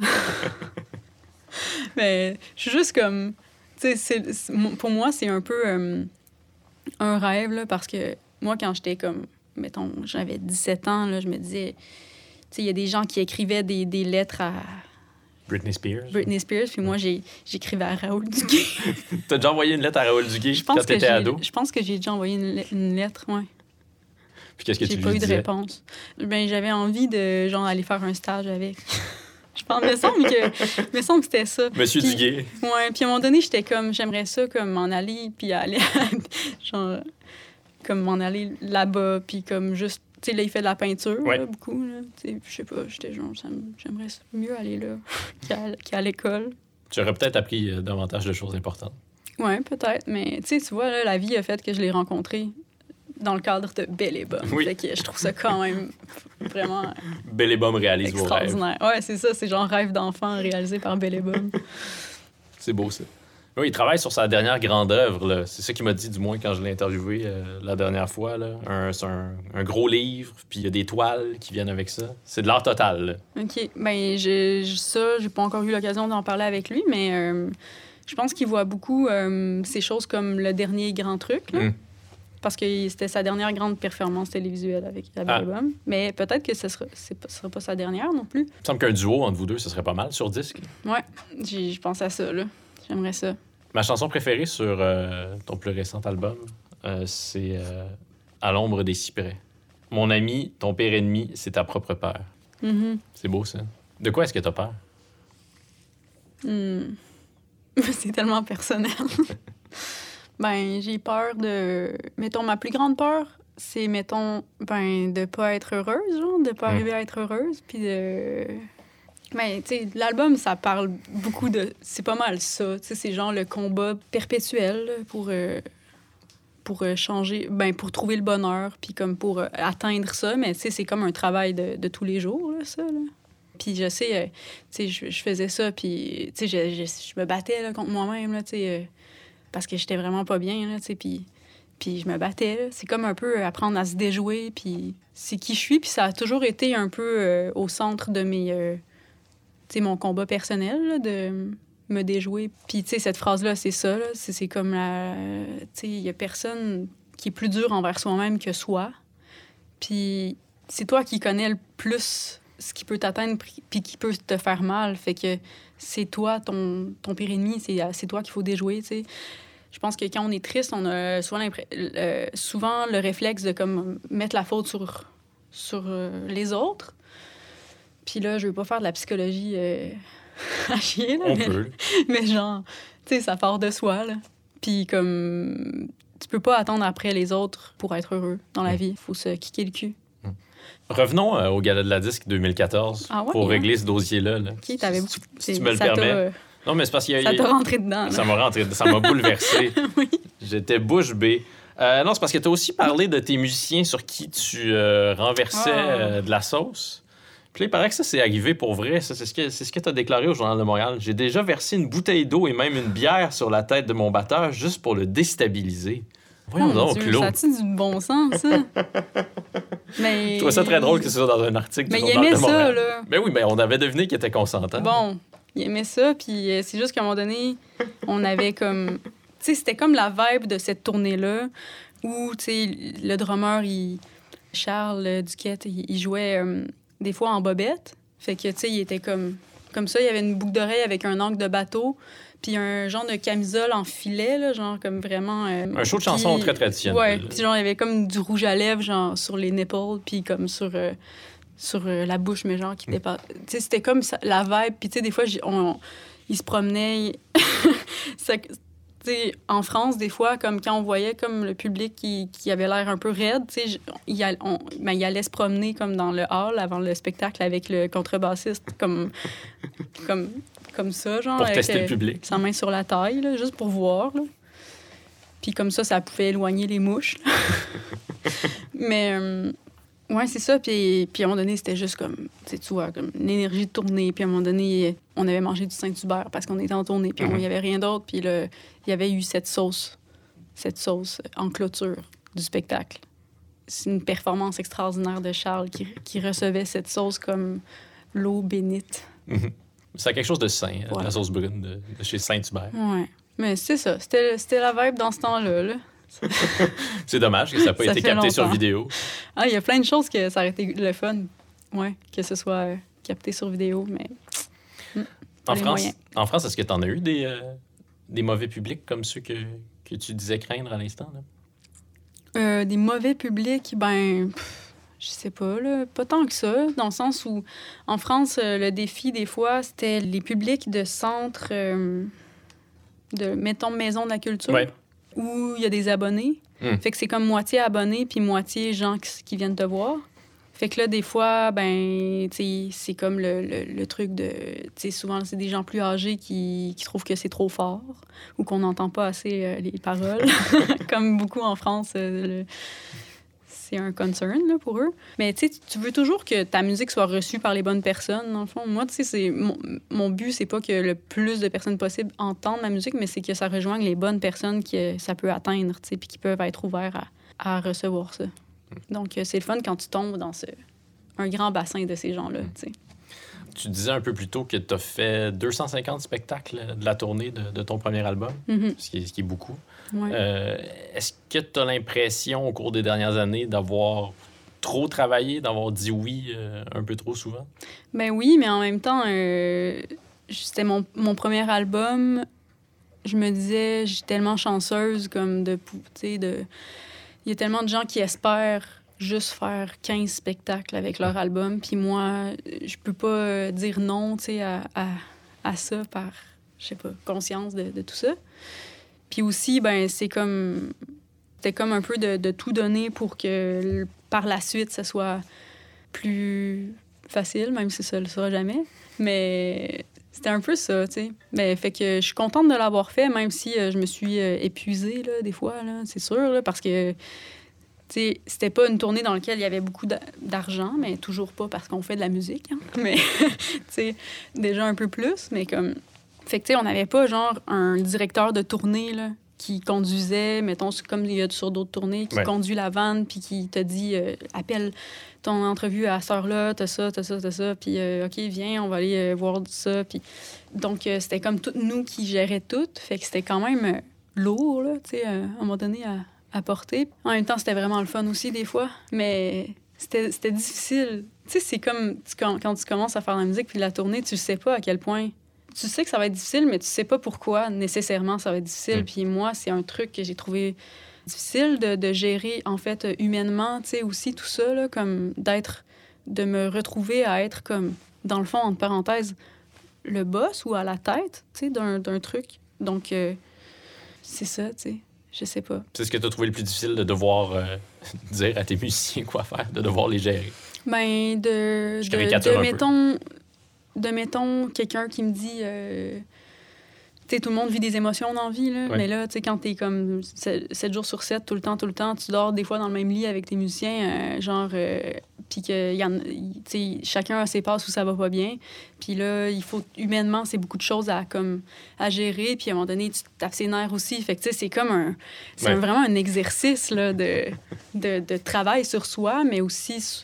B: Mais je suis juste comme. Tu sais, pour moi, c'est un peu euh, un rêve, là, parce que moi, quand j'étais comme. Mettons, j'avais 17 ans, là, je me disais. Tu sais, il y a des gens qui écrivaient des, des lettres à
A: Britney Spears?
B: Britney Spears, puis moi, j'écrivais à Raoul Duguay.
A: T'as déjà envoyé une lettre à Raoul Duguay
B: Je
A: quand
B: pense que
A: t'étais
B: j'ai-
A: ado?
B: je pense que j'ai déjà envoyé une, le- une lettre, ouais.
A: Puis qu'est-ce que tu
B: J'ai pas eu de
A: disais?
B: réponse. Ben, j'avais envie de, genre, aller faire un stage avec. je pense, me semble que, me semble que c'était ça.
A: Monsieur
B: Puis-
A: Duguay.
B: Ouais, puis à un moment donné, j'étais comme, j'aimerais ça, comme m'en aller, puis aller, genre, comme m'en aller là-bas, puis comme juste, tu sais, là, il fait de la peinture,
A: Ouais.
B: là, beaucoup, là. Tu sais, je sais pas, j'étais genre, j'aimerais mieux aller là qu'à l'école.
A: Tu aurais peut-être appris euh, davantage de choses importantes.
B: Ouais, peut-être, mais tu sais, tu vois, là, la vie a fait que je l'ai rencontré dans le cadre de Belle et.
A: Oui.
B: Que je trouve ça quand même vraiment
A: Bel et Bum réalise vos rêves.
B: extraordinaire. Ouais, c'est ça, c'est genre rêve d'enfant réalisé par Belle et Bonne.
A: C'est beau, ça. Oui, il travaille sur sa dernière grande œuvre. C'est ça qu'il m'a dit, du moins, quand je l'ai interviewé euh, la dernière fois. C'est un, un gros livre, puis il y a des toiles qui viennent avec ça. C'est de l'art total. là.
B: OK. Ben, ça, j'ai pas encore eu l'occasion d'en parler avec lui, mais euh, je pense qu'il voit beaucoup euh, ces choses comme le dernier grand truc, là.
A: Mm.
B: Parce que c'était sa dernière grande performance télévisuelle avec la
A: Ah.
B: album. Mais peut-être que ce sera, ce sera pas sa dernière non plus.
A: Il me semble qu'un duo entre vous deux, ce serait pas mal sur disque.
B: Ouais, je pense à ça, là. J'aimerais ça.
A: Ma chanson préférée sur euh, ton plus récent album, euh, c'est euh, À l'ombre des cyprès. Mon ami, ton pire ennemi, c'est ta propre peur.
B: Mhm.
A: C'est beau, ça. De quoi est-ce que t'as peur?
B: Hmm. c'est tellement personnel. ben, j'ai peur de. Mettons, ma plus grande peur, c'est, mettons, ben, de pas être heureuse, genre, de pas
A: Mm.
B: arriver à être heureuse, puis de. Mais, tu sais, l'album, ça parle beaucoup de. C'est pas mal ça. Tu sais, c'est genre le combat perpétuel pour. euh, pour euh, changer, ben pour trouver le bonheur, puis comme pour euh, atteindre ça, mais tu sais, c'est comme un travail de, de tous les jours, là, ça, là. Puis je sais, tu sais, je, je faisais ça, puis, tu sais, je, je, je me battais là, contre moi-même, là, tu sais, parce que j'étais vraiment pas bien, là, tu puis, je me battais. C'est comme un peu apprendre à se déjouer, puis c'est qui je suis, puis ça a toujours été un peu euh, au centre de mes... euh, tu sais, mon combat personnel, là, de me déjouer. Puis, tu sais, cette phrase-là, c'est ça, c'est comme la... Tu sais, il y a personne qui est plus dur envers soi-même que soi. Puis, c'est toi qui connais le plus ce qui peut t'atteindre puis- qui peut te faire mal. Fait que c'est toi, ton, ton pire ennemi, c'est c'est toi qu'il faut déjouer, tu sais. Je pense que quand on est triste, on a souvent, euh, souvent le réflexe de comme mettre la faute sur, sur euh, les autres. Puis là, je veux pas faire de la psychologie euh, à chier, là,
A: On
B: mais,
A: peut.
B: mais genre, tu sais, ça part de soi, là. Puis comme, tu peux pas attendre après les autres pour être heureux dans la vie. Faut se kicker le cul.
A: Revenons euh, au Gala de la Disque 2014
B: Ah ouais,
A: pour
B: hein?
A: régler ce dossier-là. là.
B: T'avais beaucoup...
A: Si tu me le permets. Non, mais c'est parce qu'il y a...
B: Ça t'a rentré dedans, là.
A: Ça m'a rentré, ça m'a bouleversé.
B: Oui.
A: J'étais bouche bée. Euh, non, c'est parce que tu as aussi parlé de tes musiciens sur qui tu euh, renversais
B: Ah.
A: euh, de la sauce. Puis là, il paraît que ça, c'est arrivé pour vrai. Ça, c'est ce que c'est ce que tu as déclaré au Journal de Montréal. J'ai déjà versé une bouteille d'eau et même une bière sur la tête de mon batteur juste pour le déstabiliser. Voyons
B: Oh, mon
A: donc,
B: Dieu,
A: Claude.
B: Ça a-tu du bon sens, ça? Mais...
A: Je trouve ça très drôle que ce soit dans un article
B: Mais
A: du
B: il aimait ça, là.
A: Ben oui, mais on avait deviné qu'il était consentant.
B: Bon, il aimait ça, puis euh, c'est juste qu'à un moment donné, on avait comme... Tu sais, c'était comme la vibe de cette tournée-là, où, tu sais, le drummer, il... Charles Duquette, il, il jouait euh, des fois en bobette. Fait que, tu sais, il était comme... Comme ça, il y avait une boucle d'oreille avec un angle de bateau, puis un genre de camisole en filet, là, genre comme vraiment... euh,
A: Un show de chansons très traditionnel.
B: Ouais, puis genre, il y avait comme du rouge à lèvres, genre, sur les nipples, puis comme sur, euh, sur euh, la bouche, mais genre, qui
A: Mm.
B: dépasse. Tu sais, c'était comme ça- la vibe, puis tu sais, des fois, on, il se ça- sais, en France, des fois, comme quand on voyait comme le public qui, qui avait l'air un peu raide, tu il, all- on- ben, il allait se promener comme dans le hall avant le spectacle avec le contrebassiste, comme, comme, comme ça, genre.
A: Pour
B: avec,
A: tester le
B: euh,
A: public.
B: sa main sur la taille, là, juste pour voir. là. Puis comme ça, ça pouvait éloigner les mouches. Mais, euh, ouais, c'est ça. Puis, puis à un moment donné, c'était juste comme, tu vois, comme une énergie de tournée. Puis à un moment donné, on avait mangé du Saint-Hubert parce qu'on était en tournée. Puis il
A: Mhm.
B: n'y avait rien d'autre. Puis il y avait eu cette sauce, cette sauce en clôture du spectacle. C'est une performance extraordinaire de Charles qui, qui recevait cette sauce comme l'eau bénite.
A: C'est quelque chose de sain,
B: Ouais.
A: la sauce brune de, de chez Saint-Hubert.
B: Ouais. Mais c'est ça. C'était c'était la vibe dans ce temps-là. Là.
A: C'est dommage que ça n'a pas
B: Ça
A: été capté sur vidéo.
B: Ah, il y a plein de choses que ça aurait été le fun. Ouais, que ce soit euh, capté sur vidéo, mais
A: En France,
B: moyens.
A: en France, est-ce que tu en as eu des, euh, des mauvais publics comme ceux que, que tu disais craindre à l'instant?
B: euh, des mauvais publics, ben, pff, je sais pas, là, pas tant que ça, dans le sens où en France, euh, le défi, des fois, c'était les publics de centres euh, de, mettons, maison de la culture,
A: Ouais.
B: où il y a des abonnés.
A: Hmm.
B: Fait que c'est comme moitié abonnés, puis moitié gens qui, qui viennent te voir. Fait que là, des fois, ben, c'est comme le, le- le truc de. Tu souvent, c'est des gens plus âgés qui, qui trouvent que c'est trop fort ou qu'on n'entend pas assez euh, les paroles. comme beaucoup en France, euh, le- c'est un concern là, pour eux. Mais tu veux toujours que ta musique soit reçue par les bonnes personnes, dans le fond. Moi, tu sais, mon, mon but, c'est pas que le plus de personnes possible entendent ma musique, mais c'est que ça rejoigne les bonnes personnes que ça peut atteindre, tu sais, puis qui peuvent être ouverts à, à recevoir ça. Donc, euh, c'est le fun quand tu tombes dans ce, un grand bassin de ces gens-là, tu sais.
A: Tu disais un peu plus tôt que tu as fait 250 spectacles de la tournée de, de ton premier album,
B: Mhm.
A: ce qui est, ce qui est beaucoup.
B: Ouais.
A: Euh, Est-ce que tu as l'impression, au cours des dernières années, d'avoir trop travaillé, d'avoir dit oui euh, un peu trop souvent?
B: Ben oui, mais en même temps, euh, c'était mon, mon premier album. Je me disais, je suis tellement chanceuse comme de... de... Il y a tellement de gens qui espèrent juste faire 15 spectacles avec leur album. Puis moi, je peux pas dire non, tu sais, à, à, à ça par, je sais pas, conscience de, de tout ça. Puis aussi, ben c'est comme... C'était comme un peu de, tout donner pour que par la suite, ça soit plus facile, même si ça le sera jamais. Mais c'était un peu ça, tu sais. Mais fait que je suis contente de l'avoir fait, même si euh, je me suis euh, épuisée, là, des fois, là, c'est sûr, là, parce que, c'était pas une tournée dans laquelle il y avait beaucoup d'a- d'argent, mais toujours pas parce qu'on fait de la musique, hein. Mais, tu sais, déjà un peu plus, mais comme... Fait que, tu sais, on n'avait pas, genre, un directeur de tournée, là, qui conduisait, mettons, comme il y a sur d'autres tournées, qui
A: Ouais.
B: conduit la vanne, puis qui te dit, euh, appelle ton entrevue à cette heure-là, t'as ça, t'as ça, t'as ça, puis euh, OK, viens, on va aller euh, voir ça. Puis... Donc, c'était comme toutes nous qui gérait tout, fait que c'était quand même lourd, là, tu sais, à un moment donné, à, à porter. En même temps, c'était vraiment le fun aussi, des fois, mais c'était c'était difficile. Tu sais, c'est comme tu- quand, quand tu commences à faire la musique puis la tournée, tu sais pas à quel point... Tu sais que ça va être difficile, mais tu sais pas pourquoi nécessairement ça va être difficile.
A: Mm.
B: Puis moi, c'est un truc que j'ai trouvé difficile de, de gérer, en fait, humainement, tu sais, aussi tout ça, là, comme d'être, de me retrouver à être comme, dans le fond, entre parenthèses, le boss ou à la tête, tu sais, d'un, d'un truc. Donc, euh, c'est ça, tu sais, je sais pas.
A: C'est ce que tu as trouvé le plus difficile de devoir euh, dire à tes musiciens quoi faire, de devoir les gérer.
B: Ben, de,
A: Je
B: de, de,
A: peu.
B: De, mettons, quelqu'un qui me dit... euh, tu sais, tout le monde vit des émotions dans la vie, là.
A: Ouais.
B: Mais là, tu sais, quand t'es comme 7 jours sur 7, tout le temps, tout le temps, tu dors des fois dans le même lit avec tes musiciens, euh, genre, euh, puis que y en, y- tu sais, chacun a ses passes où ça va pas bien. Puis là, il faut, humainement, c'est beaucoup de choses à, comme, à gérer. Puis à un moment donné, tu tapes ses nerfs aussi. Fait que, tu sais, c'est comme un... C'est
A: Ouais.
B: vraiment un exercice, là, de, de, de travail sur soi, mais aussi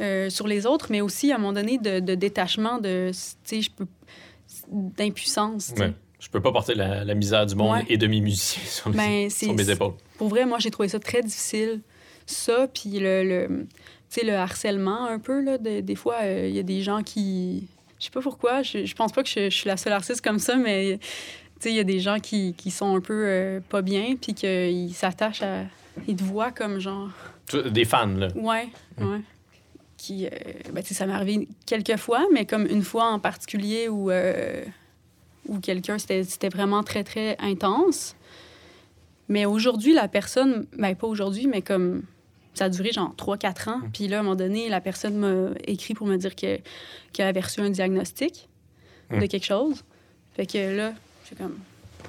B: euh, sur les autres, mais aussi, à un moment donné, de, de détachement, de, je peux... d'impuissance.
A: Ouais. Je peux pas porter la, la misère du monde
B: Ouais.
A: et de mes musiciens sur,
B: Ben,
A: sur mes épaules.
B: Pour vrai, moi, j'ai trouvé ça très difficile. Ça, puis le, le, le harcèlement, un peu, là. de- des fois, euh, il y a des gens qui... Je sais pas pourquoi, je, pense pas que je, je suis la seule artiste comme ça, mais, il y a des gens qui, qui sont un peu euh, pas bien, puis qu'ils s'attachent à... Ils te voient comme genre...
A: Des fans, là.
B: Ouais, ouais. Qui, euh, ben, ça m'est arrivé quelques fois, mais comme une fois en particulier où, euh, où quelqu'un, c'était vraiment très, très intense. Mais aujourd'hui, la personne, ben pas aujourd'hui, mais comme ça a duré genre 3-4 ans. Puis là, à un moment donné, la personne m'a écrit pour me dire que- qu'elle avait reçu un diagnostic de
A: Mm.
B: quelque chose. Fait que là, j'ai comme,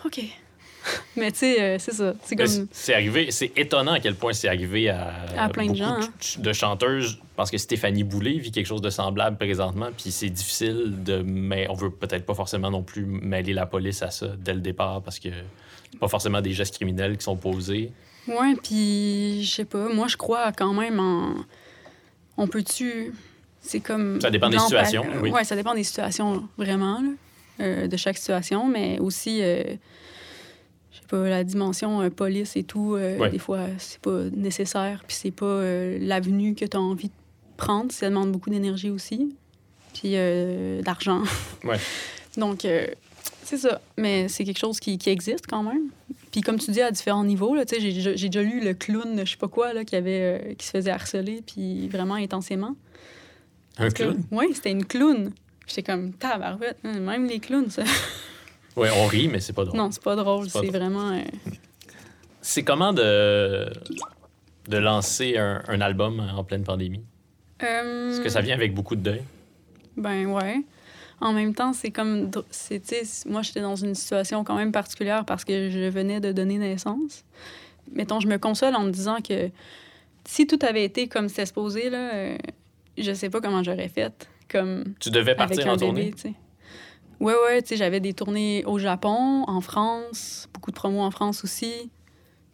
B: OK. mais tu sais, euh, c'est ça. C'est comme.
A: arrivé, c'est étonnant à quel point c'est arrivé à,
B: À plein de gens, hein.
A: de, chanteuses. Parce que Stéphanie Boulay vit quelque chose de semblable présentement, puis c'est difficile de. Mais on veut peut-être pas forcément non plus mêler la police à ça dès le départ parce que pas forcément des gestes criminels qui sont posés.
B: Ouais, puis je sais pas, moi je crois quand même en. On peut-tu. C'est comme.
A: Ça dépend des situations, oui.
B: Ouais, ça dépend des situations, vraiment, là, euh, de chaque situation, mais aussi, euh, pas, la dimension euh, police et tout, euh,
A: Ouais.
B: des fois, c'est pas nécessaire, puis c'est pas euh, l'avenue que tu as envie de prendre, ça demande beaucoup d'énergie aussi, puis d'argent.
A: Ouais.
B: Donc, c'est ça. Mais c'est quelque chose qui, qui existe quand même. Puis comme tu dis, à différents niveaux, là, tu sais, j'ai déjà- j'ai déjà lu le clown, je sais pas quoi, là, qui, avait, qui se faisait harceler, puis vraiment intensément.
A: Un clown?
B: Oui, c'était une clown. J'étais comme, tabarouette, hein, même les clowns, ça.
A: Ouais, on rit, mais c'est pas drôle.
B: Non, c'est pas drôle,
A: C'est
B: vraiment... euh,
A: C'est comment de, de lancer un, un album en pleine pandémie?
B: euh,
A: Est-ce que ça vient avec beaucoup de deuil?
B: Ben ouais. En même temps, c'est comme. moi, j'étais dans une situation quand même particulière parce que je venais de donner naissance. Mettons, je me console en me disant que si tout avait été comme c'était supposé, là, euh, je sais pas comment j'aurais fait. Comme
A: Tu devais
B: avec
A: partir
B: un
A: en tournée?
B: Ouais, ouais, tu sais, j'avais des tournées au Japon, en France, beaucoup de promos en France aussi,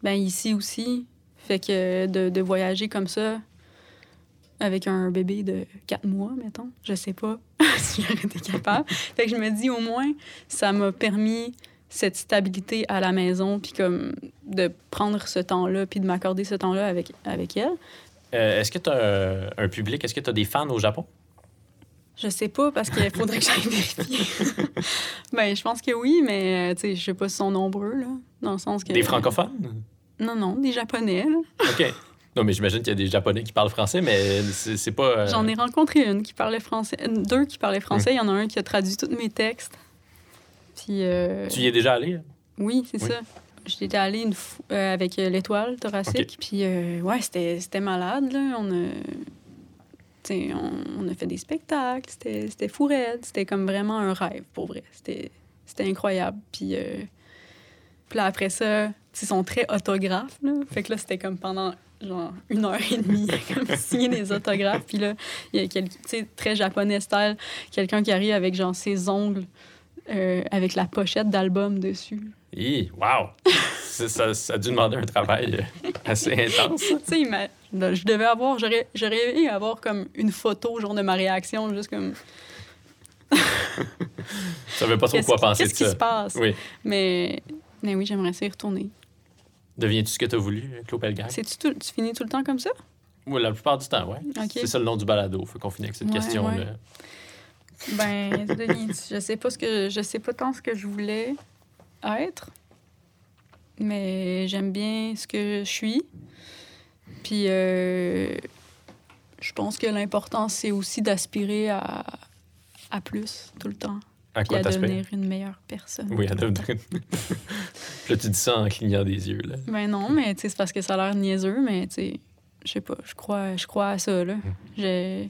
B: ben ici aussi. Fait que de, de voyager comme ça, avec un bébé de quatre mois, mettons, je sais pas si j'aurais été capable. Fait que je me dis, au moins, ça m'a permis cette stabilité à la maison, puis comme de prendre ce temps-là, puis de m'accorder ce temps-là avec, avec elle.
A: Euh, Est-ce que tu as un public? Est-ce que tu as des fans au Japon?
B: Je sais pas parce qu'il faudrait que j'aille vérifier. ben, je pense que oui, mais euh, tu sais, je sais pas si sont nombreux, là. Dans le sens que.
A: Des francophones?
B: Non, non, des Japonais, là.
A: OK. Non, mais j'imagine qu'il y a des Japonais qui parlent français, mais c'est pas. euh,
B: J'en ai rencontré une qui parlait français. Deux qui parlaient français. Il y en a un qui a traduit tous mes textes. Puis. euh,
A: Tu y es déjà allé?
B: Oui, c'est
A: Oui.
B: ça. J'étais allée une euh, avec l'étoile thoracique.
A: Ok.
B: Puis, euh, ouais, c'était c'était malade, là. On a. on, a fait des spectacles, c'était c'était fou raide, c'était comme vraiment un rêve, pour vrai. C'était incroyable. Puis, euh, puis là, après ça, ils sont très autographes. Fait que là, c'était comme pendant genre une heure et demie, comme signer des autographes. Puis là, il y a quelqu'un, très japonais style, quelqu'un qui arrive avec genre ses ongles euh, avec la pochette d'album dessus.
A: Hi, wow! Ça, ça a dû demander un travail euh, assez intense.
B: tu sais, là, je devais avoir, j'aurais, aimé avoir comme une photo, genre de ma réaction, juste comme.
A: Je savais pas trop
B: Qu'est-ce,
A: quoi penser
B: qu'est-ce
A: de
B: qui
A: ça.
B: se passe?
A: Oui.
B: Mais, mais oui, j'aimerais ça y retourner.
A: Deviens-tu ce que tu as voulu, Claude Pelgag?
B: Tout- tu finis tout le temps comme ça?
A: Oui, la plupart du temps, oui.
B: OK.
A: C'est ça le nom du balado. Faut qu'on finisse avec cette
B: Ouais,
A: question-là.
B: ouais. Ben, je sais pas ce que je sais pas tant ce que je voulais être, mais j'aime bien ce que je suis. Puis euh, je pense que l'important c'est aussi d'aspirer à, à plus tout le temps,
A: À
B: puis
A: quoi
B: à
A: t'aspires?
B: devenir une meilleure personne.
A: Oui, à devenir. là, tu dis ça en clignant des yeux. Là.
B: Ben non, mais c'est parce que ça a l'air niaiseux, mais tu sais, je sais pas, je crois, je crois à ça, là. Je-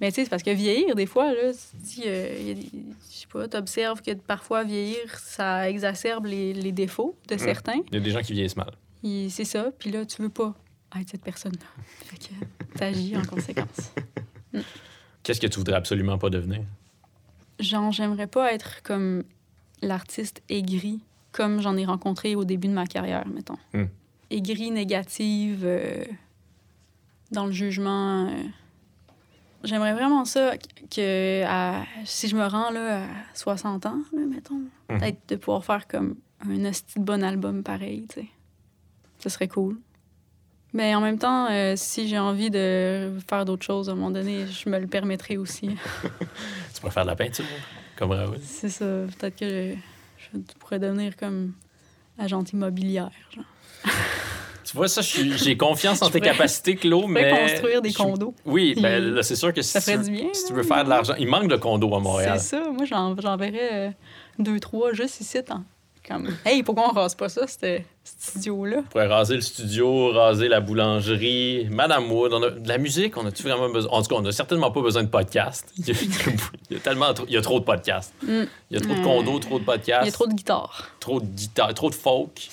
B: Mais tu sais, c'est parce que vieillir, des fois, là, tu euh, sais pas, t'observes que parfois vieillir, ça exacerbe les, les défauts de certains.
A: Il y a des gens qui vieillissent mal.
B: C'est ça, puis là, tu veux pas. être cette personne-là. Fait que t'agis en conséquence.
A: Qu'est-ce que tu voudrais absolument pas devenir?
B: Genre, j'aimerais pas être comme l'artiste aigri, comme j'en ai rencontré au début de ma carrière, mettons.
A: Hmm.
B: Aigri, négative, euh, dans le jugement. euh. J'aimerais vraiment ça, que à- si je me rends là, à 60 ans, là, mettons,
A: Mhm.
B: peut-être de pouvoir faire comme un hostie de bon album pareil, tu sais. Ce serait cool. Mais en même temps, euh, si j'ai envie de faire d'autres choses à un moment donné, je me le permettrai aussi.
A: Tu pourrais faire de la peinture, comme Raoul.
B: C'est ça. Peut-être que je, je pourrais devenir comme agente immobilière. Genre.
A: Tu vois, ça, j'ai confiance en tes capacités, Claude, mais...
B: construire des condos.
A: Oui, ben là, c'est sûr que si,
B: Ça
A: tu,
B: du bien,
A: si tu veux faire de l'argent... Il manque de condos à Montréal.
B: C'est ça. Moi, j'en, j'enverrais euh, deux, trois juste ici. Tant. Comme, hey, pourquoi on rase pas ça, ce studio-là?
A: On pourrait raser le studio, raser la boulangerie. Madame Wood, on a de la musique, on a-tu vraiment besoin? En tout cas, on n'a certainement pas besoin de podcast. Il y a, il y a tellement trop, il y a trop de podcasts.
B: Mm.
A: Il y a trop de
B: Mm.
A: condos, trop de podcasts,
B: Il y a trop de guitares.
A: trop de guitares, trop de folk.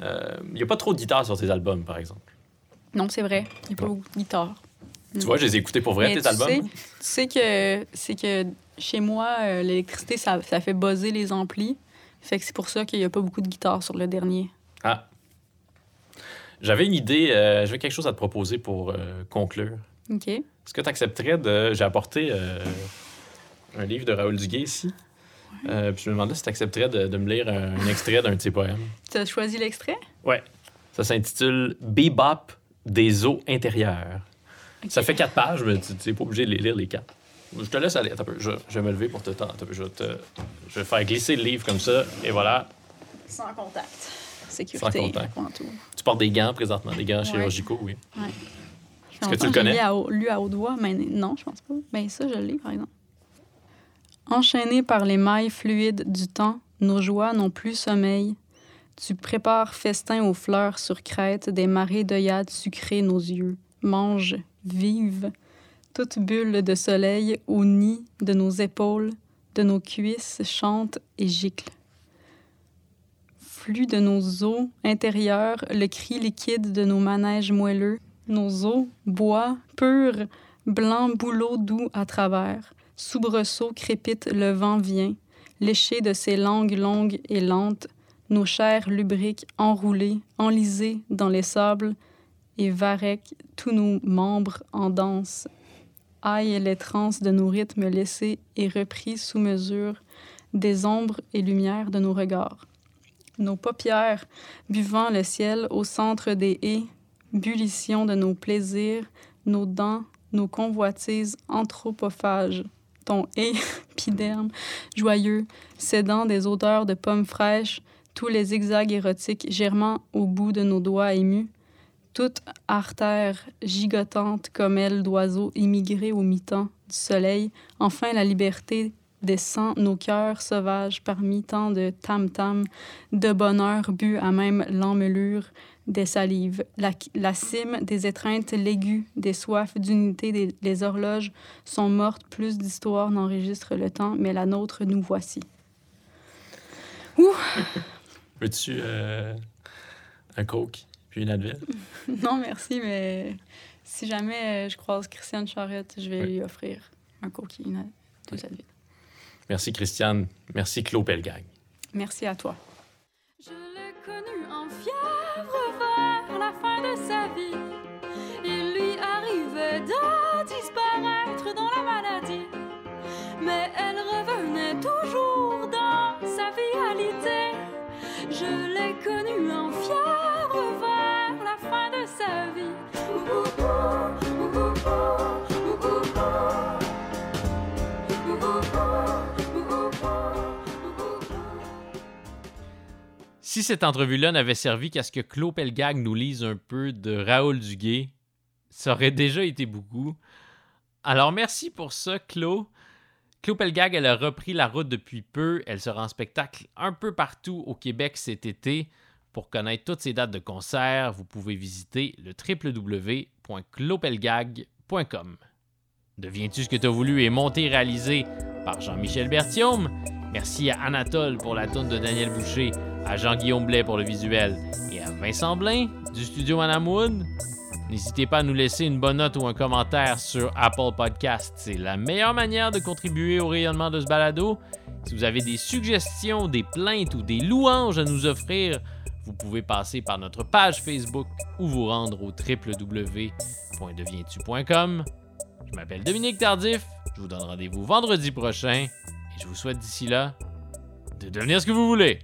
A: Euh, il n'y a pas trop de guitares sur tes albums, par exemple.
B: Non, c'est vrai. Il n'y a pas beaucoup de guitares.
A: Tu vois, je les ai écoutés pour vrai,
B: Mais
A: tes
B: tu
A: albums?
B: sais- Tu sais que c'est que chez moi, euh, l'électricité, ça, ça fait buzzer les amplis. Fait que c'est pour ça qu'il n'y a pas beaucoup de guitares sur le dernier.
A: Ah. J'avais une idée, euh, j'avais quelque chose à te proposer pour euh, conclure.
B: OK.
A: Est-ce que tu accepterais de. J'ai apporté euh, un livre de Raoul Duguay ici? Euh, puis je me demandais si tu accepterais de, de me lire un, un extrait d'un de ses poèmes.
B: Tu as choisi l'extrait?
A: Ouais. Ça s'intitule Bebop des eaux intérieures. Ça fait quatre pages, mais tu n'es pas obligé de les lire les quatre. Je te laisse aller. Attends. Je, je vais me lever pour te tendre. Je te, je vais faire glisser le livre comme ça. Et voilà.
B: Sans contact.
A: Sans
B: Sécurité.
A: contact.
B: avant tout.
A: Tu portes des gants présentement, des gants
B: Ouais.
A: chirurgicaux, oui.
B: Est-ce
A: que tu le connais?
B: Haut- lu à haute voix, mais non, je pense pas. Ben ça, je l'ai, par exemple. Enchaînés par les mailles fluides du temps, nos joies n'ont plus sommeil. Tu prépares festin aux fleurs sur crête, des marées d'œillades sucrées nos yeux. Mange, vive, toute bulle de soleil au nid de nos épaules, de nos cuisses chante et gicle. Flux de nos os intérieurs, le cri liquide de nos manèges moelleux, nos os, bois, purs, blanc bouleau doux à travers. Soubresaut crépite, le vent vient, léché de ses langues longues et lentes, nos chairs lubriques enroulées, enlisées dans les sables, et varec tous nos membres en danse. Aille les transes de nos rythmes laissés et repris sous mesure, des ombres et lumières de nos regards. Nos paupières buvant le ciel au centre des haies, bullition de nos plaisirs, nos dents, nos convoitises anthropophages. Ton épiderme joyeux, cédant des odeurs de pommes fraîches, tous les zigzags érotiques germant au bout de nos doigts émus, toute artère gigotante comme aile d'oiseau immigré au mi-temps du soleil, enfin la liberté descend nos cœurs sauvages parmi tant de tam-tam, de bonheur bu à même l'emmelure des salives, la, la cime des étreintes l'aiguë, des soifs d'unité, des, les horloges sont mortes, plus d'histoires n'enregistrent le temps, mais la nôtre nous voici.
A: Veux-tu euh, un coke puis une Advil?
B: Non, merci, mais si jamais euh, je croise Christiane Charrette, je vais
A: Oui.
B: lui offrir un coquille, une, deux Advil.
A: Merci, Christiane. Merci, Claude Pelgag.
B: Merci à toi.
C: Je l'ai connu en fièvre Il lui arrivait de disparaître dans la maladie. Mais elle revenait toujours dans sa vitalité. Je l'ai connu en fièvre vers la fin de sa vie.
D: Si cette entrevue-là n'avait servi qu'à ce que Claude Pelgag nous lise un peu de Raoul Duguay, ça aurait déjà été beaucoup. Alors merci pour ça, Claude. Claude Pelgag, elle a repris la route depuis peu. Elle sera en spectacle un peu partout au Québec cet été. Pour connaître toutes ses dates de concert, vous pouvez visiter le www.clopelgag.com. Deviens-tu ce que tu as voulu est monté et réalisé par Jean-Michel Berthiaume? Merci à Anatole pour la tourne de Daniel Boucher, à Jean-Guillaume Blais pour le visuel et à Vincent Blain du studio Madame.
A: N'hésitez pas à nous laisser une bonne note ou un commentaire sur Apple Podcast. C'est la meilleure manière de contribuer au rayonnement de ce balado. Si vous avez des suggestions, des plaintes ou des louanges à nous offrir, vous pouvez passer par notre page Facebook ou vous rendre au www.devientu.com. Je m'appelle Dominique Tardif. Je vous donne rendez-vous vendredi prochain et je vous souhaite d'ici là de devenir ce que vous voulez.